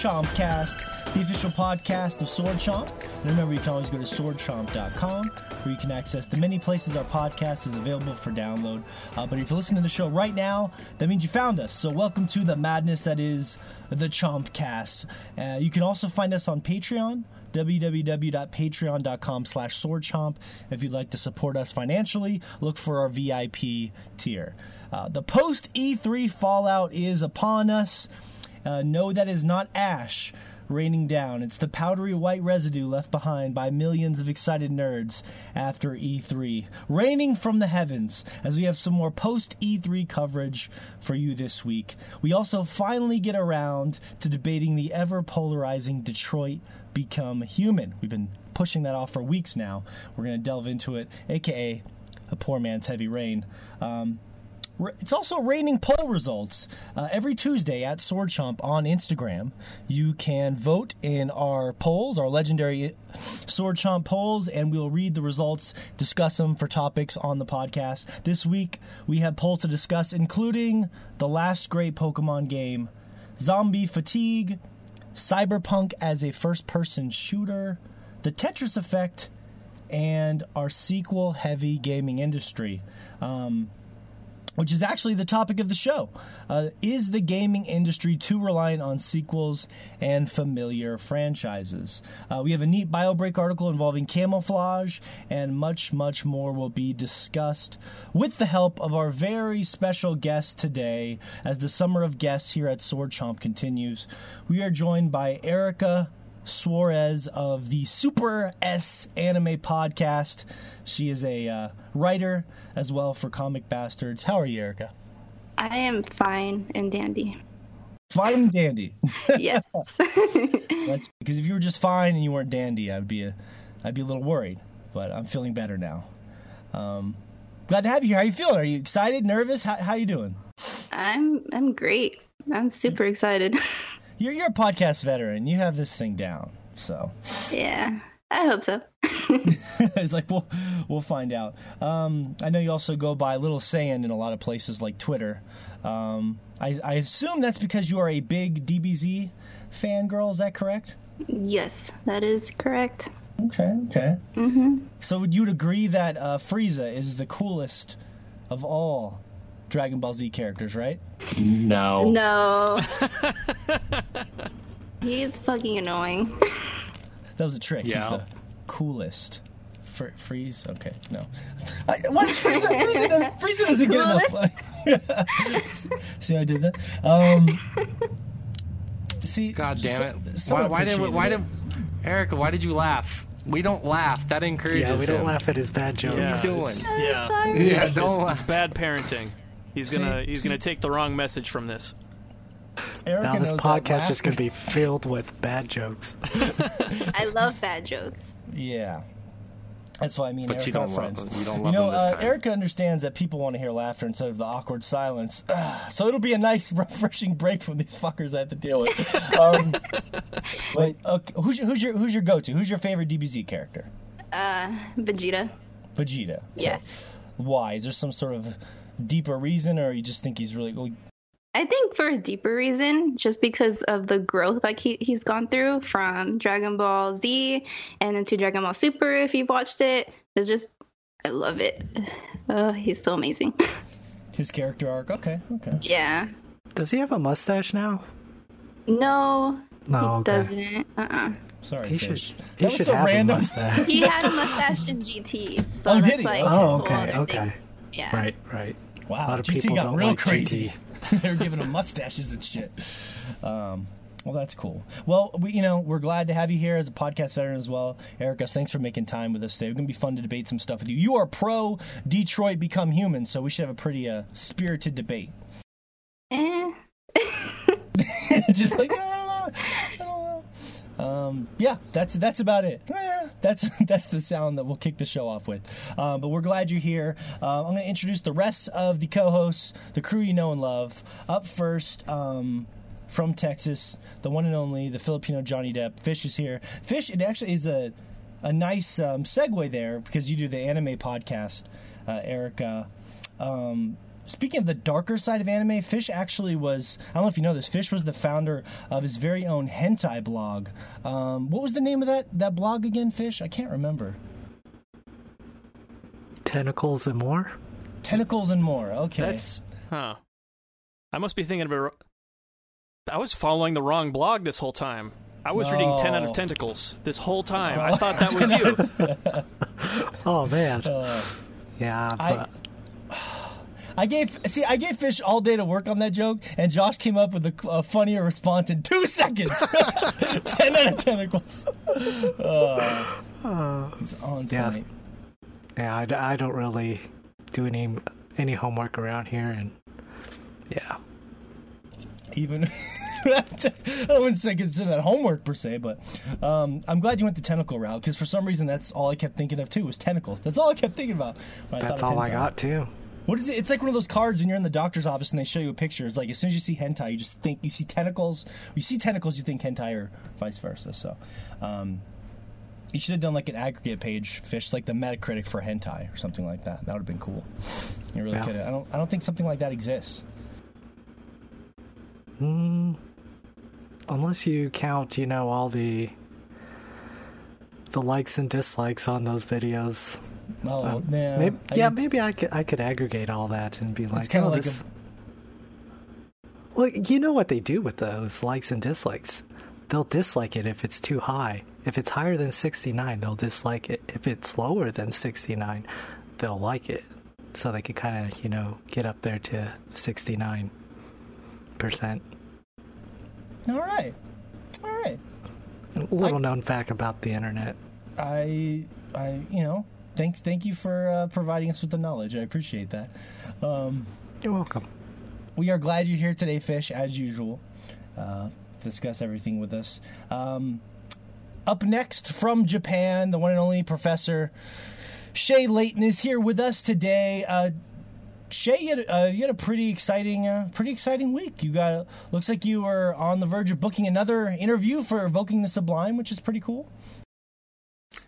Chompcast, the official podcast of Sword Chomp. And remember, you can always go to swordchomp.com where you can access the many places our podcast is available for download. Uh, but if you're listening to the show right now, that means you found us. So welcome to the madness that is the Chompcast. Uh, you can also find us on Patreon www.patreon.com slash swordchomp if you'd like to support us financially look for our vip tier uh, the post e3 fallout is upon us uh, no that is not ash raining down. It's the powdery white residue left behind by millions of excited nerds after E3, raining from the heavens as we have some more post E3 coverage for you this week. We also finally get around to debating the ever polarizing Detroit Become Human. We've been pushing that off for weeks now. We're going to delve into it, aka a poor man's heavy rain. Um, it's also raining poll results uh, every Tuesday at Sword Chomp on Instagram. You can vote in our polls, our legendary Sword Chomp polls, and we'll read the results, discuss them for topics on the podcast. This week we have polls to discuss, including the last great Pokemon game, zombie fatigue, cyberpunk as a first-person shooter, the Tetris effect, and our sequel-heavy gaming industry. Um, which is actually the topic of the show. Uh, is the gaming industry too reliant on sequels and familiar franchises? Uh, we have a neat BioBreak article involving camouflage, and much, much more will be discussed with the help of our very special guest today. As the summer of guests here at Sword Chomp continues, we are joined by Erica Suarez of the Super S Anime Podcast. She is a uh, writer as well for Comic Bastards. How are you, Erica? I am fine and dandy. Fine and dandy. yes. That's because if you were just fine and you weren't dandy, I'd be a, I'd be a little worried. But I'm feeling better now. Um, glad to have you here. How you feeling? Are you excited? Nervous? How how you doing? I'm I'm great. I'm super excited. You're you're a podcast veteran. You have this thing down. So yeah, I hope so. it's like we'll we'll find out. Um, I know you also go by Little Saiyan in a lot of places like Twitter. Um, I, I assume that's because you are a big DBZ fangirl. Is that correct? Yes, that is correct. Okay. Okay. Mm-hmm. So would you agree that uh, Frieza is the coolest of all Dragon Ball Z characters, right? No. No. He's fucking annoying. That was a trick. He's Yeah. the coolest. Fr- freeze? Okay, no. I, what is Frieza? Frieza, does, Frieza doesn't get enough. see, how I did that. Um, see, God damn it! so- why, someone why did why appreciated did Erica? Why did you laugh? We don't laugh. That encourages Yeah, we don't him. laugh at his bad jokes. What are you doing? it's- Yeah. Yeah, It's, don't it's laugh. bad parenting. He's gonna See- he's see- gonna take the wrong message from this. it. Erica Now this podcast is just going to be filled with bad jokes. I love bad jokes. Yeah. That's why I mean, But Erica you don't are love friends. them- you don't You love know, them this uh, time. Erica understands that people want to hear laughter instead of the awkward silence. Ah, so it'll be a nice, refreshing break from these fuckers I have to deal with. Um, wait, okay, who's your, who's your who's your go-to? Who's your favorite DBZ character? Uh, Vegeta. Vegeta. Yes. Why? Is there some sort of deeper reason, or you just think he's really? Well, I think for a deeper reason, just because of the growth like he, he's gone through from Dragon Ball Z and into Dragon Ball Super, if you've watched it. It's just, I love it. Uh, he's so amazing. his character arc. Okay, okay. yeah. Does he have a mustache now? No, No, he okay. doesn't. Uh-uh. Sorry, He Fish. should. He was should so have random. a mustache. He had a mustache in GT. But Oh, did he? Like Oh, Oh, okay, okay. thing. Yeah. Right, right. Wow, A lot of GT people got don't real like crazy. They're giving them mustaches and shit. Um, well, that's cool. Well, we, you know, we're glad to have you here as a podcast veteran as well, Erica. Thanks for making time with us today. It's gonna be fun to debate some stuff with you. You are pro Detroit Become Human, so we should have a pretty uh, spirited debate. Eh. Just like I don't know, I don't know. Um, yeah, that's that's about it. That's that's the sound that we'll kick the show off with. Uh, but we're glad you're here. Uh, I'm going to introduce the rest of the co-hosts, the crew you know and love. Up first, um, from Texas, the one and only, the Filipino Johnny Depp. Fish is here. Fish, it actually is a a nice um, segue there because you do the anime podcast, uh, Erica. Um, speaking of the darker side of anime, Fish actually was. I don't know if you know this. Fish was the founder of his very own hentai blog. Um, what was the name of that that blog again? Fish? I can't remember. Tentacles and more. Tentacles and more. Okay. That's huh. I must be thinking of a. I was following the wrong blog this whole time. I was reading Ten Out Oh. of Tentacles this whole time. I thought that was you. Oh man. Uh, yeah. I- But I gave see I gave Fish all day to work on that joke, and Josh came up with a, a funnier response in two seconds. Ten out of tentacles. Uh, he's on Yeah. point. yeah, I, I don't really do any any homework around here, and yeah. Even I wouldn't say consider that homework per se, but um, I'm glad you went the tentacle route because for some reason that's all I kept thinking of too was tentacles. That's all I kept thinking about. I That's all I got too. What is it? It's like one of those cards when you're in the doctor's office and they show you a picture. It's like as soon as you see hentai, you just think you see tentacles. You see tentacles, you think hentai, or vice versa. So, um, you should have done like an aggregate page, fish like the Metacritic for hentai or something like that. That would have been cool. You really Yeah. could. I don't. I don't think something like that exists. Mm, unless you count, you know, all the the likes and dislikes on those videos. Oh, Um, yeah. maybe, I- yeah, maybe I could I could aggregate all that and be like, kinda oh, like this. Well, you know what they do with those likes and dislikes. They'll dislike it if it's too high. If it's higher than 69, they'll dislike it. If it's lower than 69, they'll like it. So they could kind of, you know, get up there to 69%. All right. All right. Little known fact about the internet. I, I, you know, thanks. Thank you for uh, providing us with the knowledge. I appreciate that. Um, You're welcome. we are glad you're here today, Fish, as usual. Uh, discuss everything with us. Um, up next from Japan, the one and only Professor Shay Layton is here with us today. Uh, Shay, you had, uh, you had a pretty exciting, uh, pretty exciting week. You got looks like you were on the verge of booking another interview for Evoking the Sublime, which is pretty cool.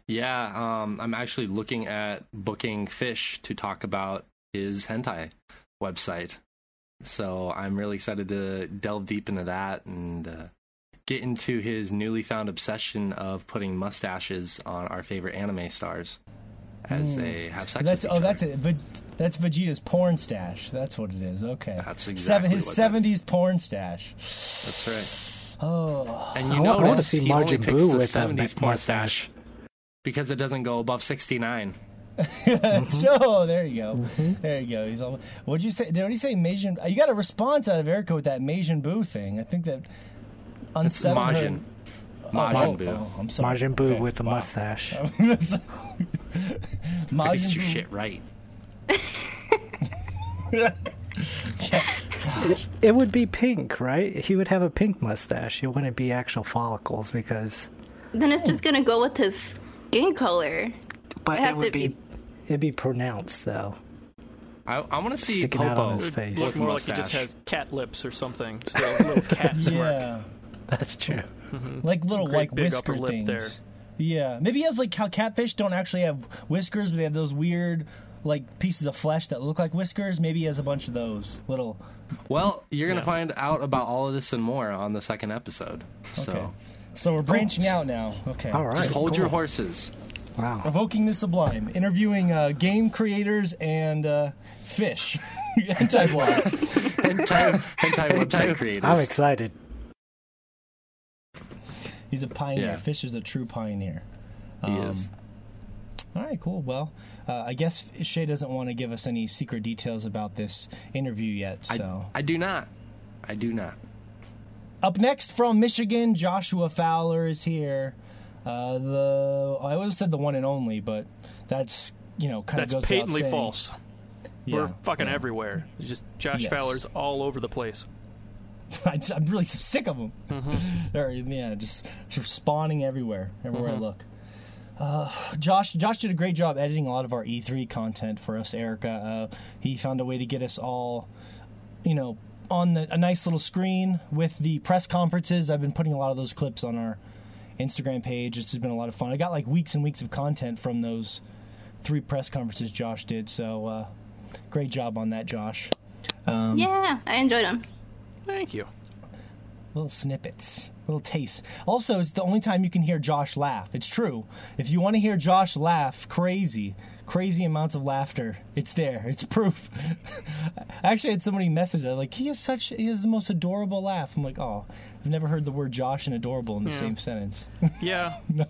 Yeah, um, I'm actually looking at booking Fish to talk about his hentai website. So I'm really excited to delve deep into that and uh, get into his newly found obsession of putting mustaches on our favorite anime stars as they have sex. That's with oh, each that's it. Ve- that's Vegeta's porn stash. That's what it is. Okay, That's Seven, exactly his what that seventies porn stash. That's right. Oh, And you I wa- I wanna see he only Majin picks the with 70s porn mustache. stash because it doesn't go above 69. oh, there you go. There you go. He's all. What'd you say? Did he say Majin? You got a response out of Erica with that Majin Buu thing. I think that unsettled her. Majin. Oh, Majin oh, Buu. oh, I'm sorry. Majin Buu Okay, with a wow. mustache. Majin Get your shit right. It would be pink, right? He would have a pink mustache. It wouldn't be actual follicles because. Then it's just gonna go with his skin color. But it, it would be, be- it'd be pronounced though. I, I want to see Sticking out Popo on his face. look more mustache. like he just has cat lips or something. So a little cat smirk. Yeah, That's true. Mm-hmm. like little Great like big whisker upper lip things. there. Yeah, maybe he has like how catfish don't actually have whiskers, but they have those weird like pieces of flesh that look like whiskers. Maybe he has a bunch of those little. Well, you're going to Yeah. find out about all of this and more on the second episode. So Okay. So we're branching out now. Okay. All right. just hold cool. your horses. Wow. Evoking the Sublime, interviewing uh, game creators and uh, fish. Hentai blogs. Hentai, hentai website creators. I'm excited. He's a pioneer. Yeah. Fish is a true pioneer. He Um, is. All right, cool. Well, uh, I guess Shay doesn't want to give us any secret details about this interview yet. So, I do not. I do not. Up next from Michigan, Joshua Fowler is here. Uh, the I always said the one and only, but that's you know kind of That's goes patently false. Yeah, We're fucking yeah. everywhere. It's just Josh Yes. Fowler's all over the place. I, am really sick of them. Mm-hmm. They're yeah, just, just spawning everywhere, everywhere Mm-hmm. I look. Uh, Josh, Josh did a great job editing a lot of our E3 content for us, Erica. Uh, he found a way to get us all, you know, on the, a nice little screen with the press conferences. I've been putting a lot of those clips on our Instagram page. This has been a lot of fun. I got like weeks and weeks of content from those three press conferences Josh did. So uh, great job on that, Josh. Um, Yeah, I enjoyed them. Thank you. little snippets, little tastes. Also, it's the only time you can hear Josh laugh. It's true. If you want to hear Josh laugh, crazy, crazy amounts of laughter, it's there. It's proof. I actually had somebody message that like he has such he has the most adorable laugh. I'm like, oh, I've never heard the word Josh and adorable in the Yeah. same sentence. Yeah. No.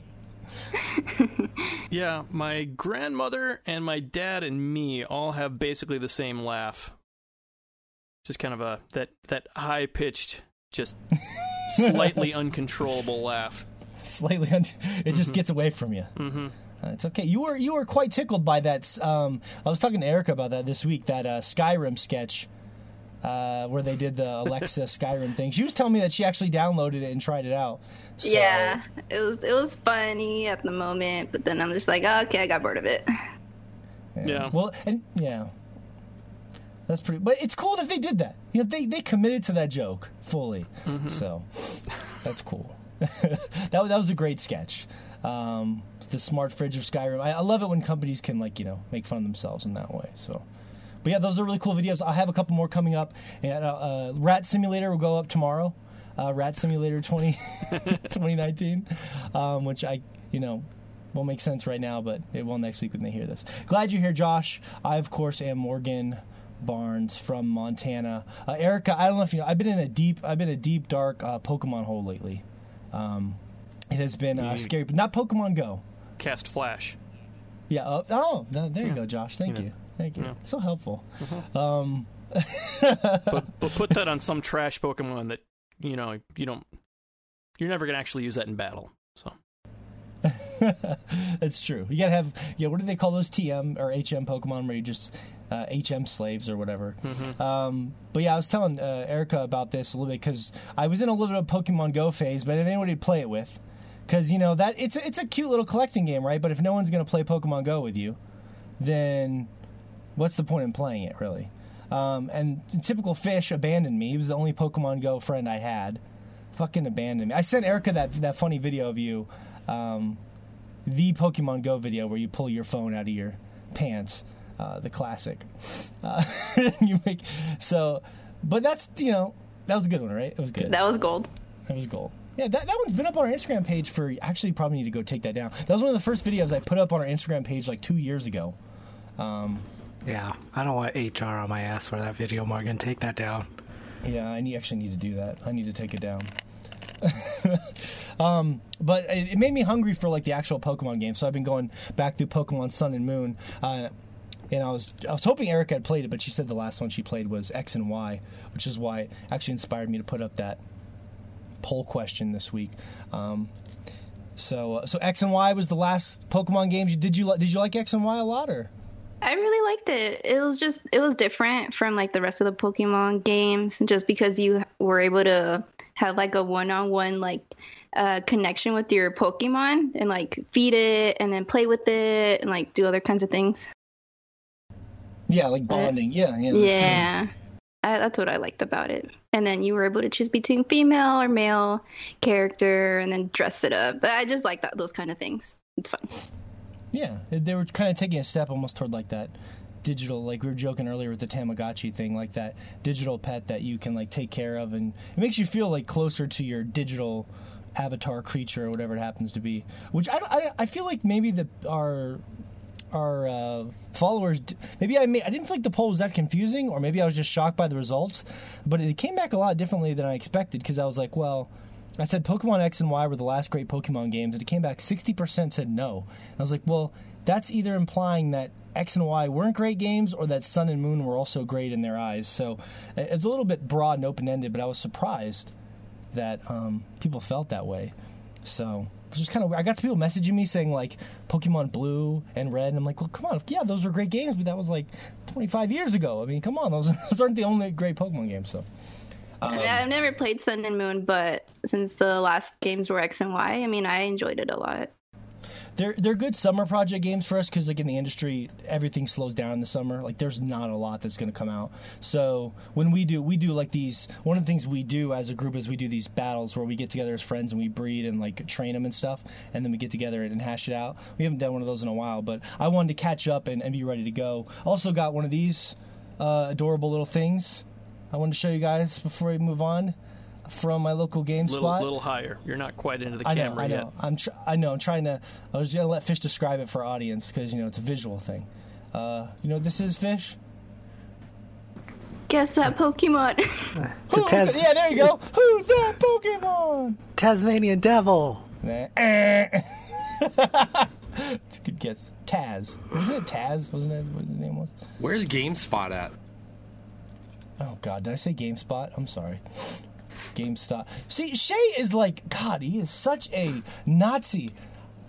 yeah, my grandmother and my dad and me all have basically the same laugh. Just kind of a that that high pitched, just slightly uncontrollable laugh. Slightly, un- it just gets away from you. Mm-hmm. Uh, it's okay. You were you were quite tickled by that. Um, I was talking to Erica about that this week. That uh, Skyrim sketch uh, where they did the Alexa Skyrim thing. She was telling me that she actually downloaded it and tried it out. So- Yeah, it was it was funny at the moment, but then I'm just like, oh, okay, I got bored of it. Yeah. Well, and yeah, that's pretty. But it's cool that they did that. You know, they they committed to that joke fully. So that's cool. that that was a great sketch. Um, the smart fridge of Skyrim. I, I love it when companies can like you know make fun of themselves in that way. So. But yeah, those are really cool videos. I have a couple more coming up. And, uh, uh, Rat Simulator will go up tomorrow. Uh, Rat Simulator 20, 2019, um, which I, you know, won't make sense right now, but it will next week when they hear this. Glad you're here, Josh. I, of course, am Morgan Barnes from Montana. Uh, Erica, I don't know if you know, I've been in a deep, I've been a deep, dark uh, Pokemon hole lately. Um, it has been uh, scary, but not Pokemon Go. Cast Flash. Yeah. Uh, oh, there you Yeah. go, Josh. Thank Yeah. you. Thank you. Yeah. So helpful. Um, But but put that on some trash Pokemon that you know you don't. You're never gonna actually use that in battle. So That's true. You gotta have, yeah. What do they call those TM or HM Pokemon where you just uh, HM slaves or whatever? Um, but yeah, I was telling uh, Erica about this a little bit because I was in a little bit of Pokemon Go phase, but I didn't know anybody to play it with. Because you know that it's a, it's a cute little collecting game, right? But if no one's gonna play Pokemon Go with you, then what's the point in playing it, really? Um, and typical fish abandoned me. He was the only Pokemon Go friend I had. Fucking abandoned me. I sent Erica that that funny video of you, um, the Pokemon Go video where you pull your phone out of your pants, uh, the classic. Uh, you make so, but that's you know that was a good one, right? It was good. That was gold. That was gold. Yeah, that, that one's been up on our Instagram page for. Actually, probably need to go take that down. That was one of the first videos I put up on our Instagram page like two years ago. Um, Yeah, I don't want HR on my ass for that video, Morgan. Take that down. Yeah, I need, actually need to do that. I need to take it down. um, but it, it made me hungry for like the actual Pokemon game, so I've been going back through Pokemon Sun and Moon. Uh, and I was I was hoping Erica had played it, but she said the last one she played was X and Y, which is why it actually inspired me to put up that poll question this week. Um, so uh, so X and Y was the last Pokemon games. Did you did you like X and Y a lot or? I really liked it. It was just it was different from like the rest of the Pokemon games, just because you were able to have like a one-on-one like uh, connection with your Pokemon and like feed it and then play with it and like do other kinds of things. Yeah, like bonding. Yeah, yeah. that's- Yeah, I, that's what I liked about it. And then you were able to choose between female or male character and then dress it up. But I just like that those kind of things. It's fun. Yeah, they were kind of taking a step almost toward like that digital, like we were joking earlier with the Tamagotchi thing, like that digital pet that you can like take care of, and it makes you feel like closer to your digital avatar creature or whatever it happens to be. Which I, I, I feel like maybe the our our uh, followers maybe I I didn't feel like the poll was that confusing, or maybe I was just shocked by the results, but it came back a lot differently than I expected because I was like, well. I said Pokemon X and Y were the last great Pokemon games, and it came back 60% said no. And I was like, well, that's either implying that X and Y weren't great games or that Sun and Moon were also great in their eyes. So it's a little bit broad and open ended, but I was surprised that um, people felt that way. So it's just kind of weird. I got people messaging me saying like Pokemon Blue and Red, and I'm like, well, come on, yeah, those were great games, but that was like 25 years ago. I mean, come on, those, those aren't the only great Pokemon games. So I mean, um, I've never played Sun and Moon, but since the last games were X and Y, I mean, I enjoyed it a lot. They're they're good summer project games for us because like in the industry everything slows down in the summer. Like there's not a lot that's going to come out. So when we do we do like these one of the things we do as a group is we do these battles where we get together as friends and we breed and like train them and stuff and then we get together and, hash it out. We haven't done one of those in a while but i wanted to catch up and, and be ready to go. Also got one of these uh, adorable little things I wanted to show you guys before we move on from my local game little spot. little higher. You're not quite into the I know, camera I know. yet. I'm tr- I know. I'm trying to. I was gonna let Fish describe it for our audience because you know it's a visual thing. Uh, you know what this is, Fish? Guess that Pokemon. Who's Tas- Yeah, there you go. Who's that Pokemon? Tasmanian devil. Nah. It's a good guess. Taz. Wasn't it Taz? Wasn't that what his name was? Where's GameSpot at? Oh God, did I say GameSpot? I'm sorry. GameStop. See, Shay is like God. He is such a Nazi.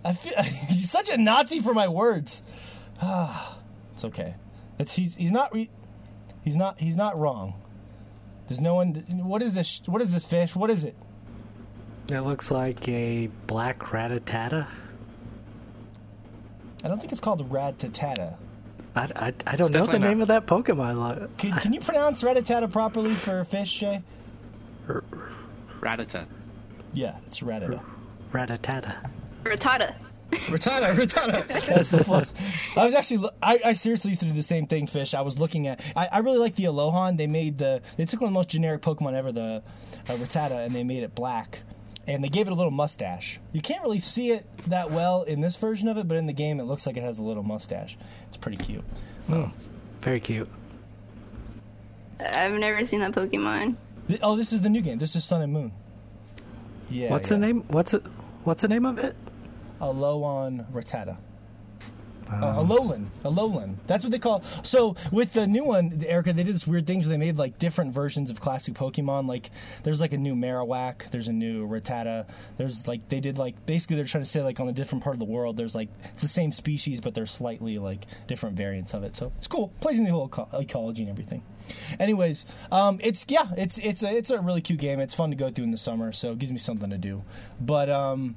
I feel he's such a Nazi for my words. Ah, it's okay. It's he's he's not re, he's not he's not wrong. There's no one. What is this? What is this fish? What is it? It looks like a black ratatata. I don't think it's called Rattata. I, I, I don't know the definitely name not. of that Pokemon. Lo- Can, can you pronounce Rattata properly for fish, Shay? Ratata. Yeah, it's Rattata. Ratatata. Rattata. Rattata, Rattata. That's the fun. I was actually, I, I seriously used to do the same thing, Fish. I was looking at, I, I really like the Alolan. They made the, they took one of the most generic Pokemon ever, the uh, Rattata, and they made it black. And they gave it a little mustache. You can't really see it that well in this version of it, but in the game, it looks like it has a little mustache. It's pretty cute. Oh, Very cute. I've never seen that Pokemon. Th- Oh, this is the new game. This is Sun and Moon. Yeah. What's yeah. the name? What's it? What's the name of it? Alolan Rattata. Uh, Alolan. Alolan. That's what they call. So with the new one, Erica, they did this weird thing. where they made like different versions of classic Pokemon. Like there's like a new Marowak. There's a new Rattata. There's like they did like basically they're trying to say like on a different part of the world. There's like it's the same species, but they're slightly like different variants of it. So it's cool. Plays in the whole eco- ecology and everything. Anyways, um, it's yeah, it's it's a it's a really cute game. It's fun to go through in the summer, so it gives me something to do. But um,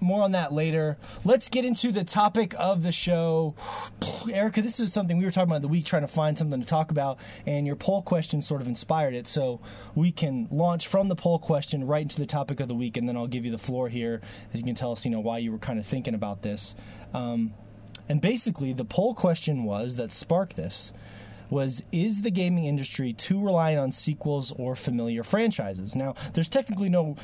more on that later. Let's get into the topic of the show. Erica, this is something we were talking about the week, trying to find something to talk about, and your poll question sort of inspired it. So we can launch from the poll question right into the topic of the week, and then I'll give you the floor here, as you can tell us, you know, why you were kind of thinking about this. Um, and basically, the poll question was that sparked this was is the gaming industry too reliant on sequels or familiar franchises? Now, there's technically no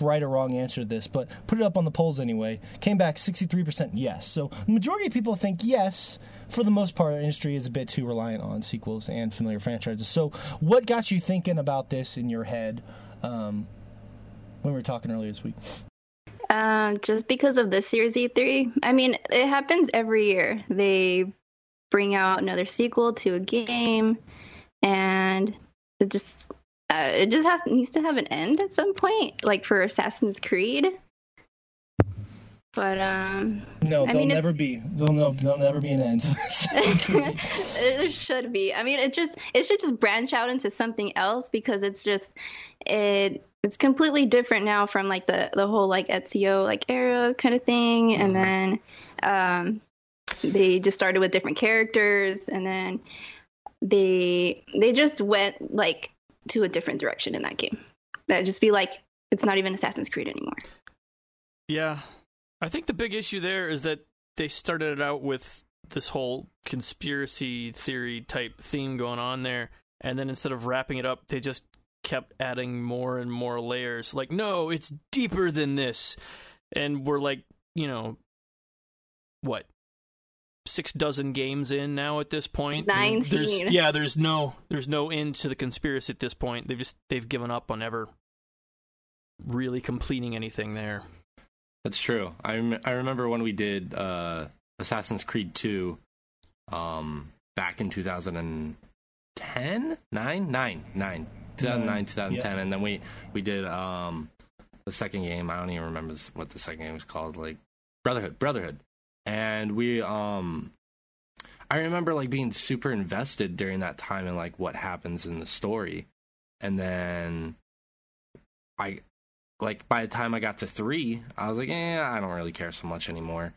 right or wrong answer to this, but put it up on the polls anyway. Came back 63% yes. So the majority of people think yes. For the most part, our industry is a bit too reliant on sequels and familiar franchises. So, what got you thinking about this in your head um, when we were talking earlier this week? Um, just because of this series E3. I mean, it happens every year. They bring out another sequel to a game, and it just uh, it just has needs to have an end at some point, like for Assassin's Creed. But um, No, I there'll mean, never it's- be. There'll, no, there'll never be an end. there should be. I mean, it just it should just branch out into something else because it's just it it's completely different now from like the the whole like Ezio like era kind of thing, and then um, they just started with different characters, and then they they just went like to a different direction in that game. That just be like it's not even Assassin's Creed anymore. Yeah. I think the big issue there is that they started it out with this whole conspiracy theory type theme going on there, and then instead of wrapping it up, they just kept adding more and more layers. Like, no, it's deeper than this. And we're like, you know, what? Six dozen games in now at this point. There's- 19. yeah, there's no there's no end to the conspiracy at this point. They've just they've given up on ever really completing anything there. That's true. I rem- I remember when we did uh, Assassin's Creed 2 um, back in 2010, 9, 9, 9, 2009, 2010, yeah. and then we we did um, the second game. I don't even remember what the second game was called, like Brotherhood, Brotherhood, and we um. I remember like being super invested during that time in like what happens in the story, and then I like by the time I got to three, I was like, eh, I don't really care so much anymore.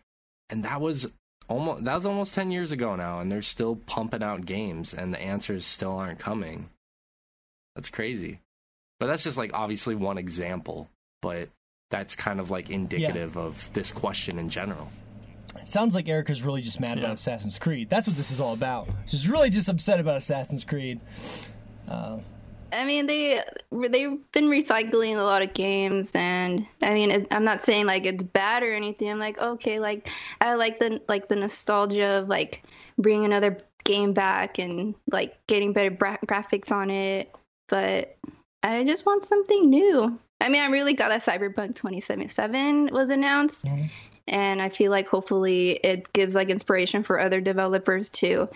And that was almost that was almost ten years ago now, and they're still pumping out games, and the answers still aren't coming. That's crazy. But that's just like obviously one example, but that's kind of like indicative of this question in general. It sounds like Erica's really just mad Yeah. about Assassin's Creed. That's what this is all about. She's really just upset about Assassin's Creed. I mean, they they've been recycling a lot of games, and I mean, it, I'm not saying like it's bad or anything. I'm like, okay, like I like the like the nostalgia of like bringing another game back and like getting better bra- graphics on it, but I just want something new. I mean, I'm really glad that Cyberpunk 2077 was announced, Mhm. And I feel like hopefully it gives like inspiration for other developers to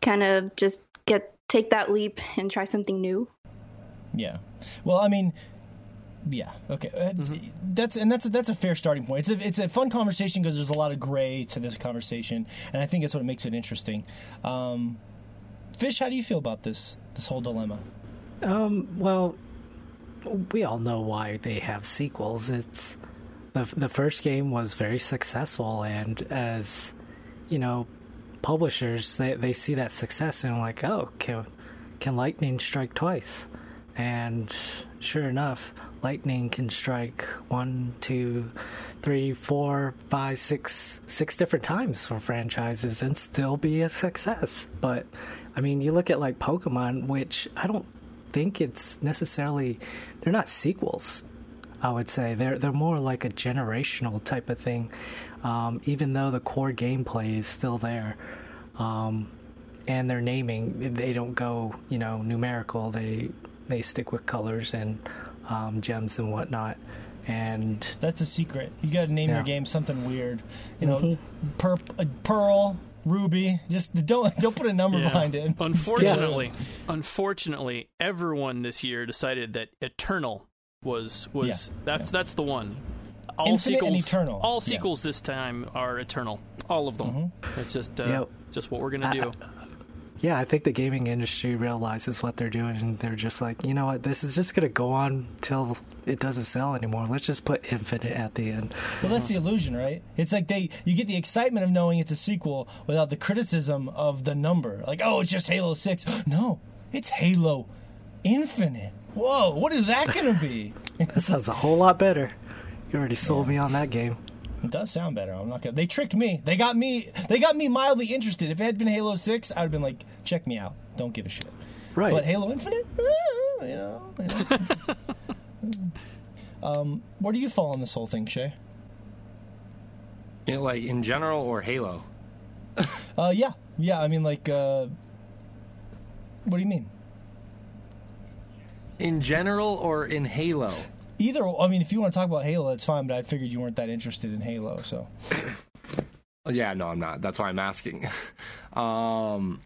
kind of just get take that leap and try something new. Yeah. Well, I mean, yeah. Okay. Uh, That's and that's a, that's a fair starting point. It's a it's a fun conversation because there's a lot of gray to this conversation, and I think that's what makes it interesting. Um, Fish, how do you feel about this this whole dilemma? Um, well, we all know why they have sequels. It's the the first game was very successful, and as you know, publishers they they see that success and like, oh, can can lightning strike twice? And sure enough, lightning can strike one, two, three, four, five, six, six different times for franchises and still be a success. But I mean, you look at like Pokemon, which I don't think it's necessarily they're not sequels. I would say they're they're more like a generational type of thing. Um, even though the core gameplay is still there, um, and their naming they don't go you know numerical. They they stick with colors and um, gems and whatnot. And That's a secret. You got to name your game something weird. You know, per, uh, Pearl, Ruby. Just don't don't put a number Yeah. behind it. Unfortunately, unfortunately, everyone this year decided that Eternal was was Yeah, that's that's the one. All Infinite sequels, and Eternal, all yeah. Mm-hmm. sequels this time are Eternal. All of them. It's just uh, Yep. just what we're gonna do. yeah, I think the gaming industry realizes what they're doing, and they're just like, you know what, this is just gonna go on till it doesn't sell anymore. Let's just put infinite at the end. Well, that's the illusion, right? It's like they you get the excitement of knowing it's a sequel without the criticism of the number. Like, oh, it's just Halo Six. no, it's Halo Infinite. Whoa, what is that going to be? That sounds a whole lot better. You already sold me on that game. It does sound better. I'm not gonna. They tricked me. They got me. They got me mildly interested. If it had been Halo Six, I'd have been like, check me out. Don't give a shit. Right. But Halo Infinite, you know. you know. um, where do you fall on this whole thing, Shay? You know, like in general or Halo. Uh, yeah, yeah. I mean, like, uh, what do you mean? In general or in Halo. Either. I mean, if you want to talk about Halo, that's fine. But I figured you weren't that interested in Halo, so. Yeah, no, I'm not. That's why I'm asking. um,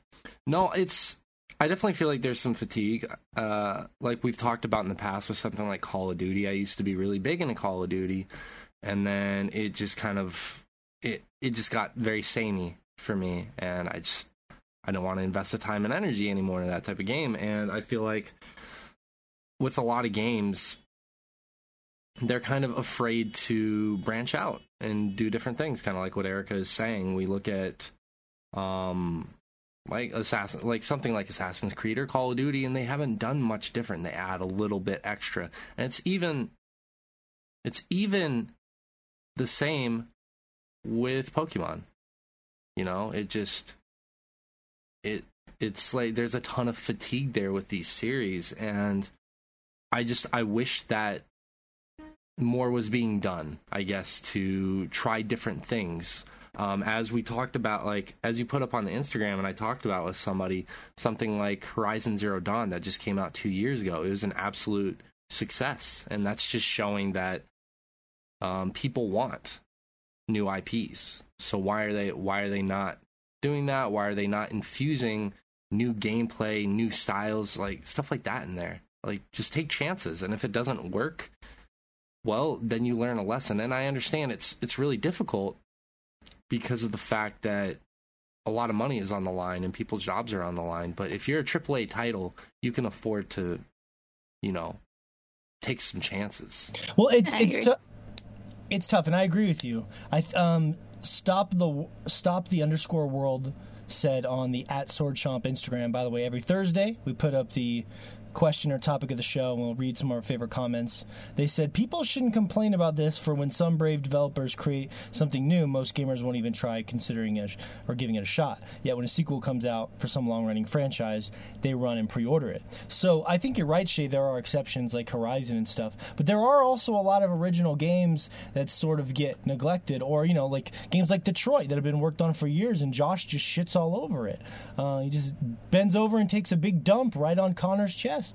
no, it's. I definitely feel like there's some fatigue. Uh, like we've talked about in the past with something like Call of Duty. I used to be really big into Call of Duty, and then it just kind of it it just got very samey for me, and I just I don't want to invest the time and energy anymore in that type of game. And I feel like with a lot of games, they're kind of afraid to branch out and do different things kind of like what erica is saying. We look at um like assassin like something like assassin's creed or call of duty and they haven't done much different. They add a little bit extra. And it's even it's even the same with pokemon. You know it just it it's like there's a ton of fatigue there with these series and i just i wish that more was being done, I guess, to try different things. Um, as we talked about, like as you put up on the Instagram, and I talked about with somebody, something like Horizon Zero Dawn that just came out two years ago. It was an absolute success, and that's just showing that um, people want new IPs. So why are they why are they not doing that? Why are they not infusing new gameplay, new styles, like stuff like that in there? Like just take chances, and if it doesn't work, well, then you learn a lesson. And I understand it's it's really difficult because of the fact that a lot of money is on the line and people's jobs are on the line. But if you're a AAA title, you can afford to, you know, take some chances. Well, it's I it's tough. It's tough, and I agree with you. I um stop the stop the underscore world said on the at Sword Chomp Instagram. By the way, every Thursday we put up the question or topic of the show, and we'll read some of our favorite comments. They said people shouldn't complain about this for when some brave developers create something new, most gamers won't even try considering it or giving it a shot. Yet when a sequel comes out for some long-running franchise, they run and pre-order it. So I think you're right, Shay. There are exceptions like Horizon and stuff, but there are also a lot of original games that sort of get neglected, or you know, like games like Detroit that have been worked on for years, and Josh just shits all over it. Uh, he just bends over and takes a big dump right on Connor's chest,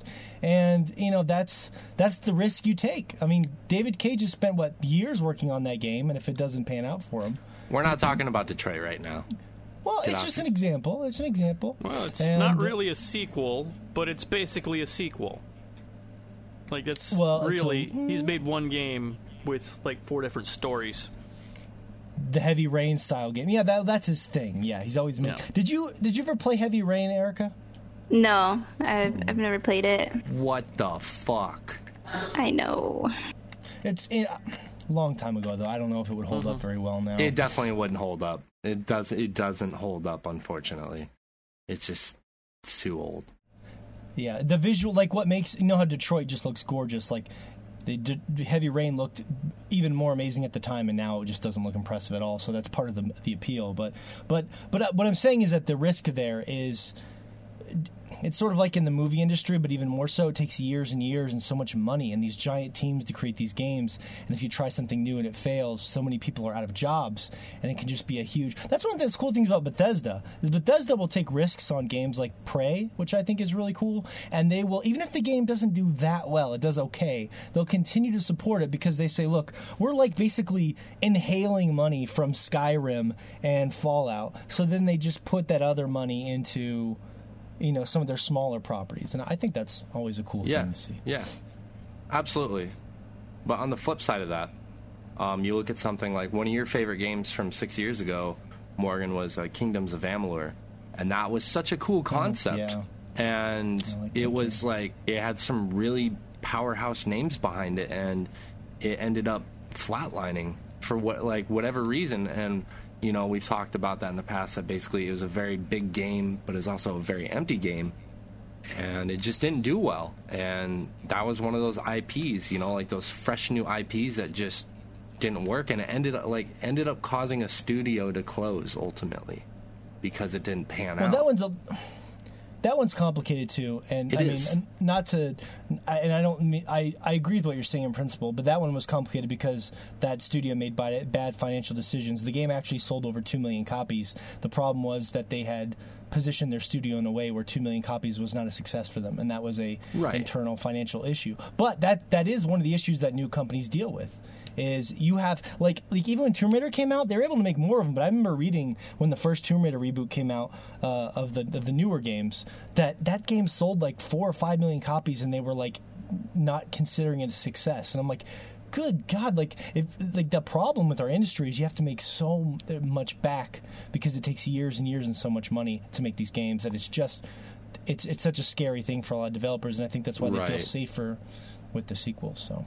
and you know that's that's the risk you take. I mean, David Cage has spent what years working on that game, and if it doesn't pan out for him, We're not talking about Detroit right now. well, it's just it. an example. It's an example. Well, it's And- not really a sequel, but it's basically a sequel. Like that's Well, it's a- really he's made one game with like four different stories. the Heavy Rain style game. Yeah, that, that's his thing. Yeah, he's always made. Yeah. Did you did you ever play Heavy Rain, Erica? No, I've I've never played it. What the fuck? I know. It's it, a long time ago though. I don't know if it would hold up very well now. It definitely wouldn't hold up. It does. It doesn't hold up, unfortunately. It's just it's too old. Yeah, the visual, like what makes you know how Detroit just looks gorgeous. Like the D- Heavy Rain looked even more amazing at the time, and now it just doesn't look impressive at all. So that's part of the the appeal. But but but uh, what I'm saying is that the risk there is. It's sort of like in the movie industry, but even more so. It takes years and years and so much money and these giant teams to create these games. And if you try something new and it fails, so many people are out of jobs, and it can just be a huge. That's one of the cool things about Bethesda is Bethesda will take risks on games like Prey, which I think is really cool, and they will even if the game doesn't do that well, it does okay. They'll continue to support it because they say, look, we're like basically inhaling money from Skyrim and Fallout. So then they just put that other money into you know some of their smaller properties and i think that's always a cool Yeah, thing to see yeah, absolutely. But on the flip side of that, um, you look at something like one of your favorite games from six years ago, Morgan, was uh, Kingdoms of Amalur, and that was such a cool concept. yeah. And like it was like it had some really powerhouse names behind it, and it ended up flatlining for what like whatever reason. And you know we've talked about that in the past. That basically it was a very big game, but it's also a very empty game and it just didn't do well. And that was one of those IPs, you know, like those fresh new IPs that just didn't work, and it ended up like ended up causing a studio to close ultimately because it didn't pan well out. that one's a that one's complicated too and It i is. mean not to and i don't mean I, I agree with what you're saying in principle but that one was complicated because that studio made bad financial decisions the game actually sold over 2 million copies the problem was that they had positioned their studio in a way where 2 million copies was not a success for them and that was a Right. internal financial issue but that that is one of the issues that new companies deal with is you have like like even when Tomb Raider came out, they were able to make more of them. But I remember reading when the first Tomb Raider reboot came out uh, of the of the newer games that that game sold like four or five million copies, and they were like not considering it a success. And I'm like, good God, like if like the problem with our industry is you have to make so much back because it takes years and years and so much money to make these games that it's just it's it's such a scary thing for a lot of developers, and I think that's why they feel safer with the sequels. So.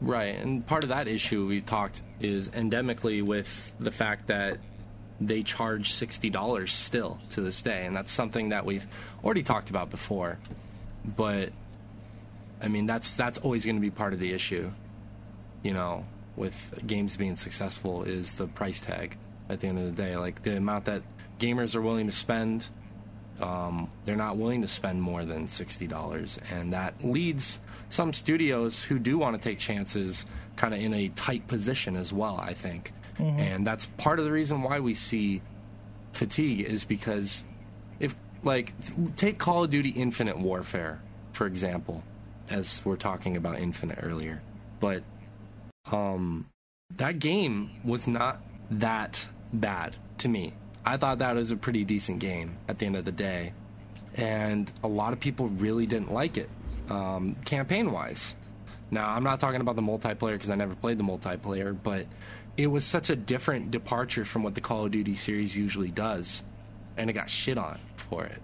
Right, and part of that issue we talked is endemically with the fact that they charge sixty dollars still to this day, and that's something that we've already talked about before. But I mean, that's that's always going to be part of the issue. You know, with games being successful is the price tag. At the end of the day, like the amount that gamers are willing to spend um, they're not willing to spend more than sixty dollars, and that leads some studios who do want to take chances kind of in a tight position as well. I think, and that's part of the reason why we see fatigue is because if like take Call of Duty Infinite Warfare for example, as we're talking about Infinite earlier, but um, that game was not that bad to me. I thought that was a pretty decent game at the end of the day, and a lot of people really didn't like it, um, campaign wise. Now, I'm not talking about the multiplayer because I never played the multiplayer, but it was such a different departure from what the Call of Duty series usually does, and it got shit on for it.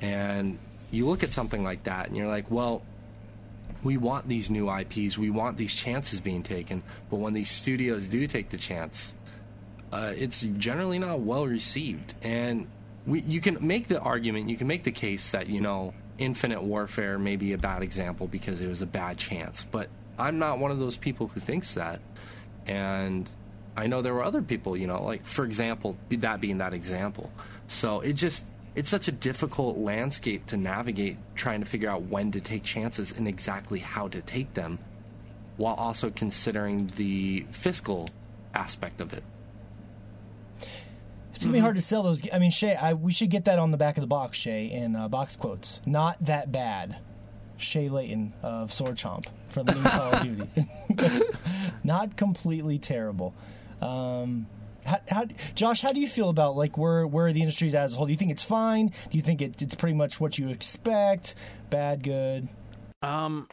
And you look at something like that, and you're like, well, we want these new IPs, we want these chances being taken, but when these studios do take the chance, uh, it's generally not well received. And we, you can make the argument, you can make the case that you know Infinite Warfare may be a bad example because it was a bad chance, but I'm not one of those people who thinks that. And I know there were other people, you know, like for example, that being that example. So it just it's such a difficult landscape to navigate trying to figure out when to take chances and exactly how to take them while also considering the fiscal aspect of it. It's gonna be hard to sell those. I mean, Shay, I, we should get that on the back of the box, Shay, in uh, box quotes. Not that bad. Shay Layton of Sword Chomp for the new Call of Duty. Not completely terrible. Um, how, how, Josh, how do you feel about like where where the industry's as a whole? Do you think it's fine? Do you think it, it's pretty much what you expect? Bad, good? Um,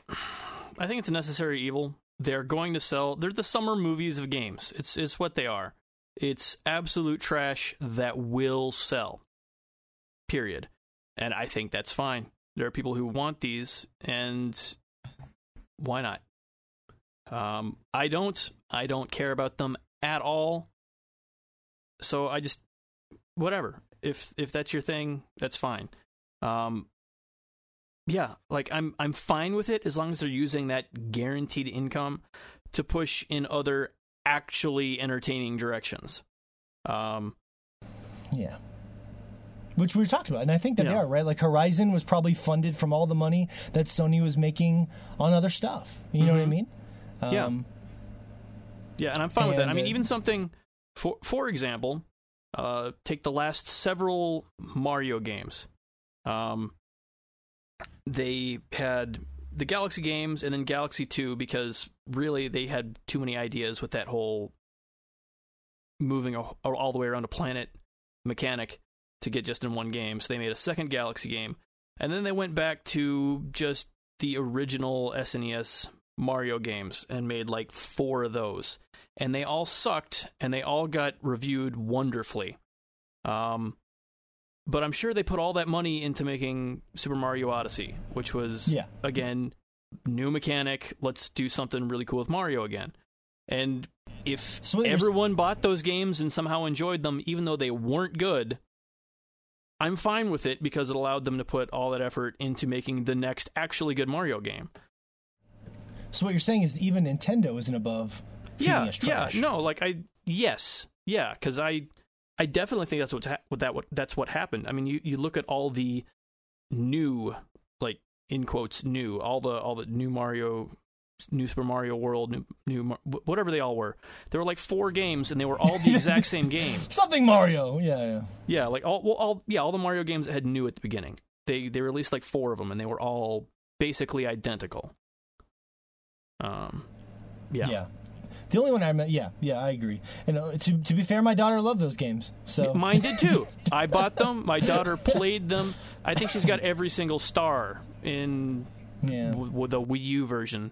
I think it's a necessary evil. They're going to sell. They're the summer movies of games. It's it's what they are. It's absolute trash that will sell. Period. And I think that's fine. There are people who want these, and why not? Um, I don't. I don't care about them at all. So I just whatever. If if that's your thing, that's fine. Um, yeah, like I'm I'm fine with it as long as they're using that guaranteed income to push in other actually entertaining directions. Um, yeah. Which we talked about, and I think that Yeah. they are right. Like Horizon was probably funded from all the money that Sony was making on other stuff. You know what I Mhm. mean? Yeah. Um, Yeah, and I'm fine with that. I mean, uh, even something for for example, uh, take the last several Mario games. Um, they had the Galaxy games and then Galaxy Two because really they had too many ideas with that whole moving all the way around a planet mechanic to get just in one game. So they made a second Galaxy game, and then they went back to just the original SNES Mario games and made like four of those, and they all sucked, and they all got reviewed wonderfully. Um, but I'm sure they put all that money into making Super Mario Odyssey, which was Yeah. again new mechanic. Let's do something really cool with Mario again. And if So what you're s- everyone bought those games and somehow enjoyed them, even though they weren't good, I'm fine with it because it allowed them to put all that effort into making the next actually good Mario game. so what you're saying is even Nintendo isn't above yeah, yeah, no, like I, yes, yeah, because I, I definitely think that's what's ha- what that what that's what happened. I mean, you you look at all the new, like in quotes, new, all the all the new Mario, new Super Mario World, new new Mar- whatever they all were. There were like four games, and they were all the exact same game. Something Mario. Yeah, yeah. Yeah, like all well, all yeah, all the Mario games that had new at the beginning. They they released like four of them, and they were all basically identical. Um, yeah, Yeah. The only one I met, yeah, yeah, I agree. And uh, to, to be fair, my daughter loved those games. So Mine did too. I bought them. My daughter played them. I think she's got every single star in yeah, w- w- the Wii U version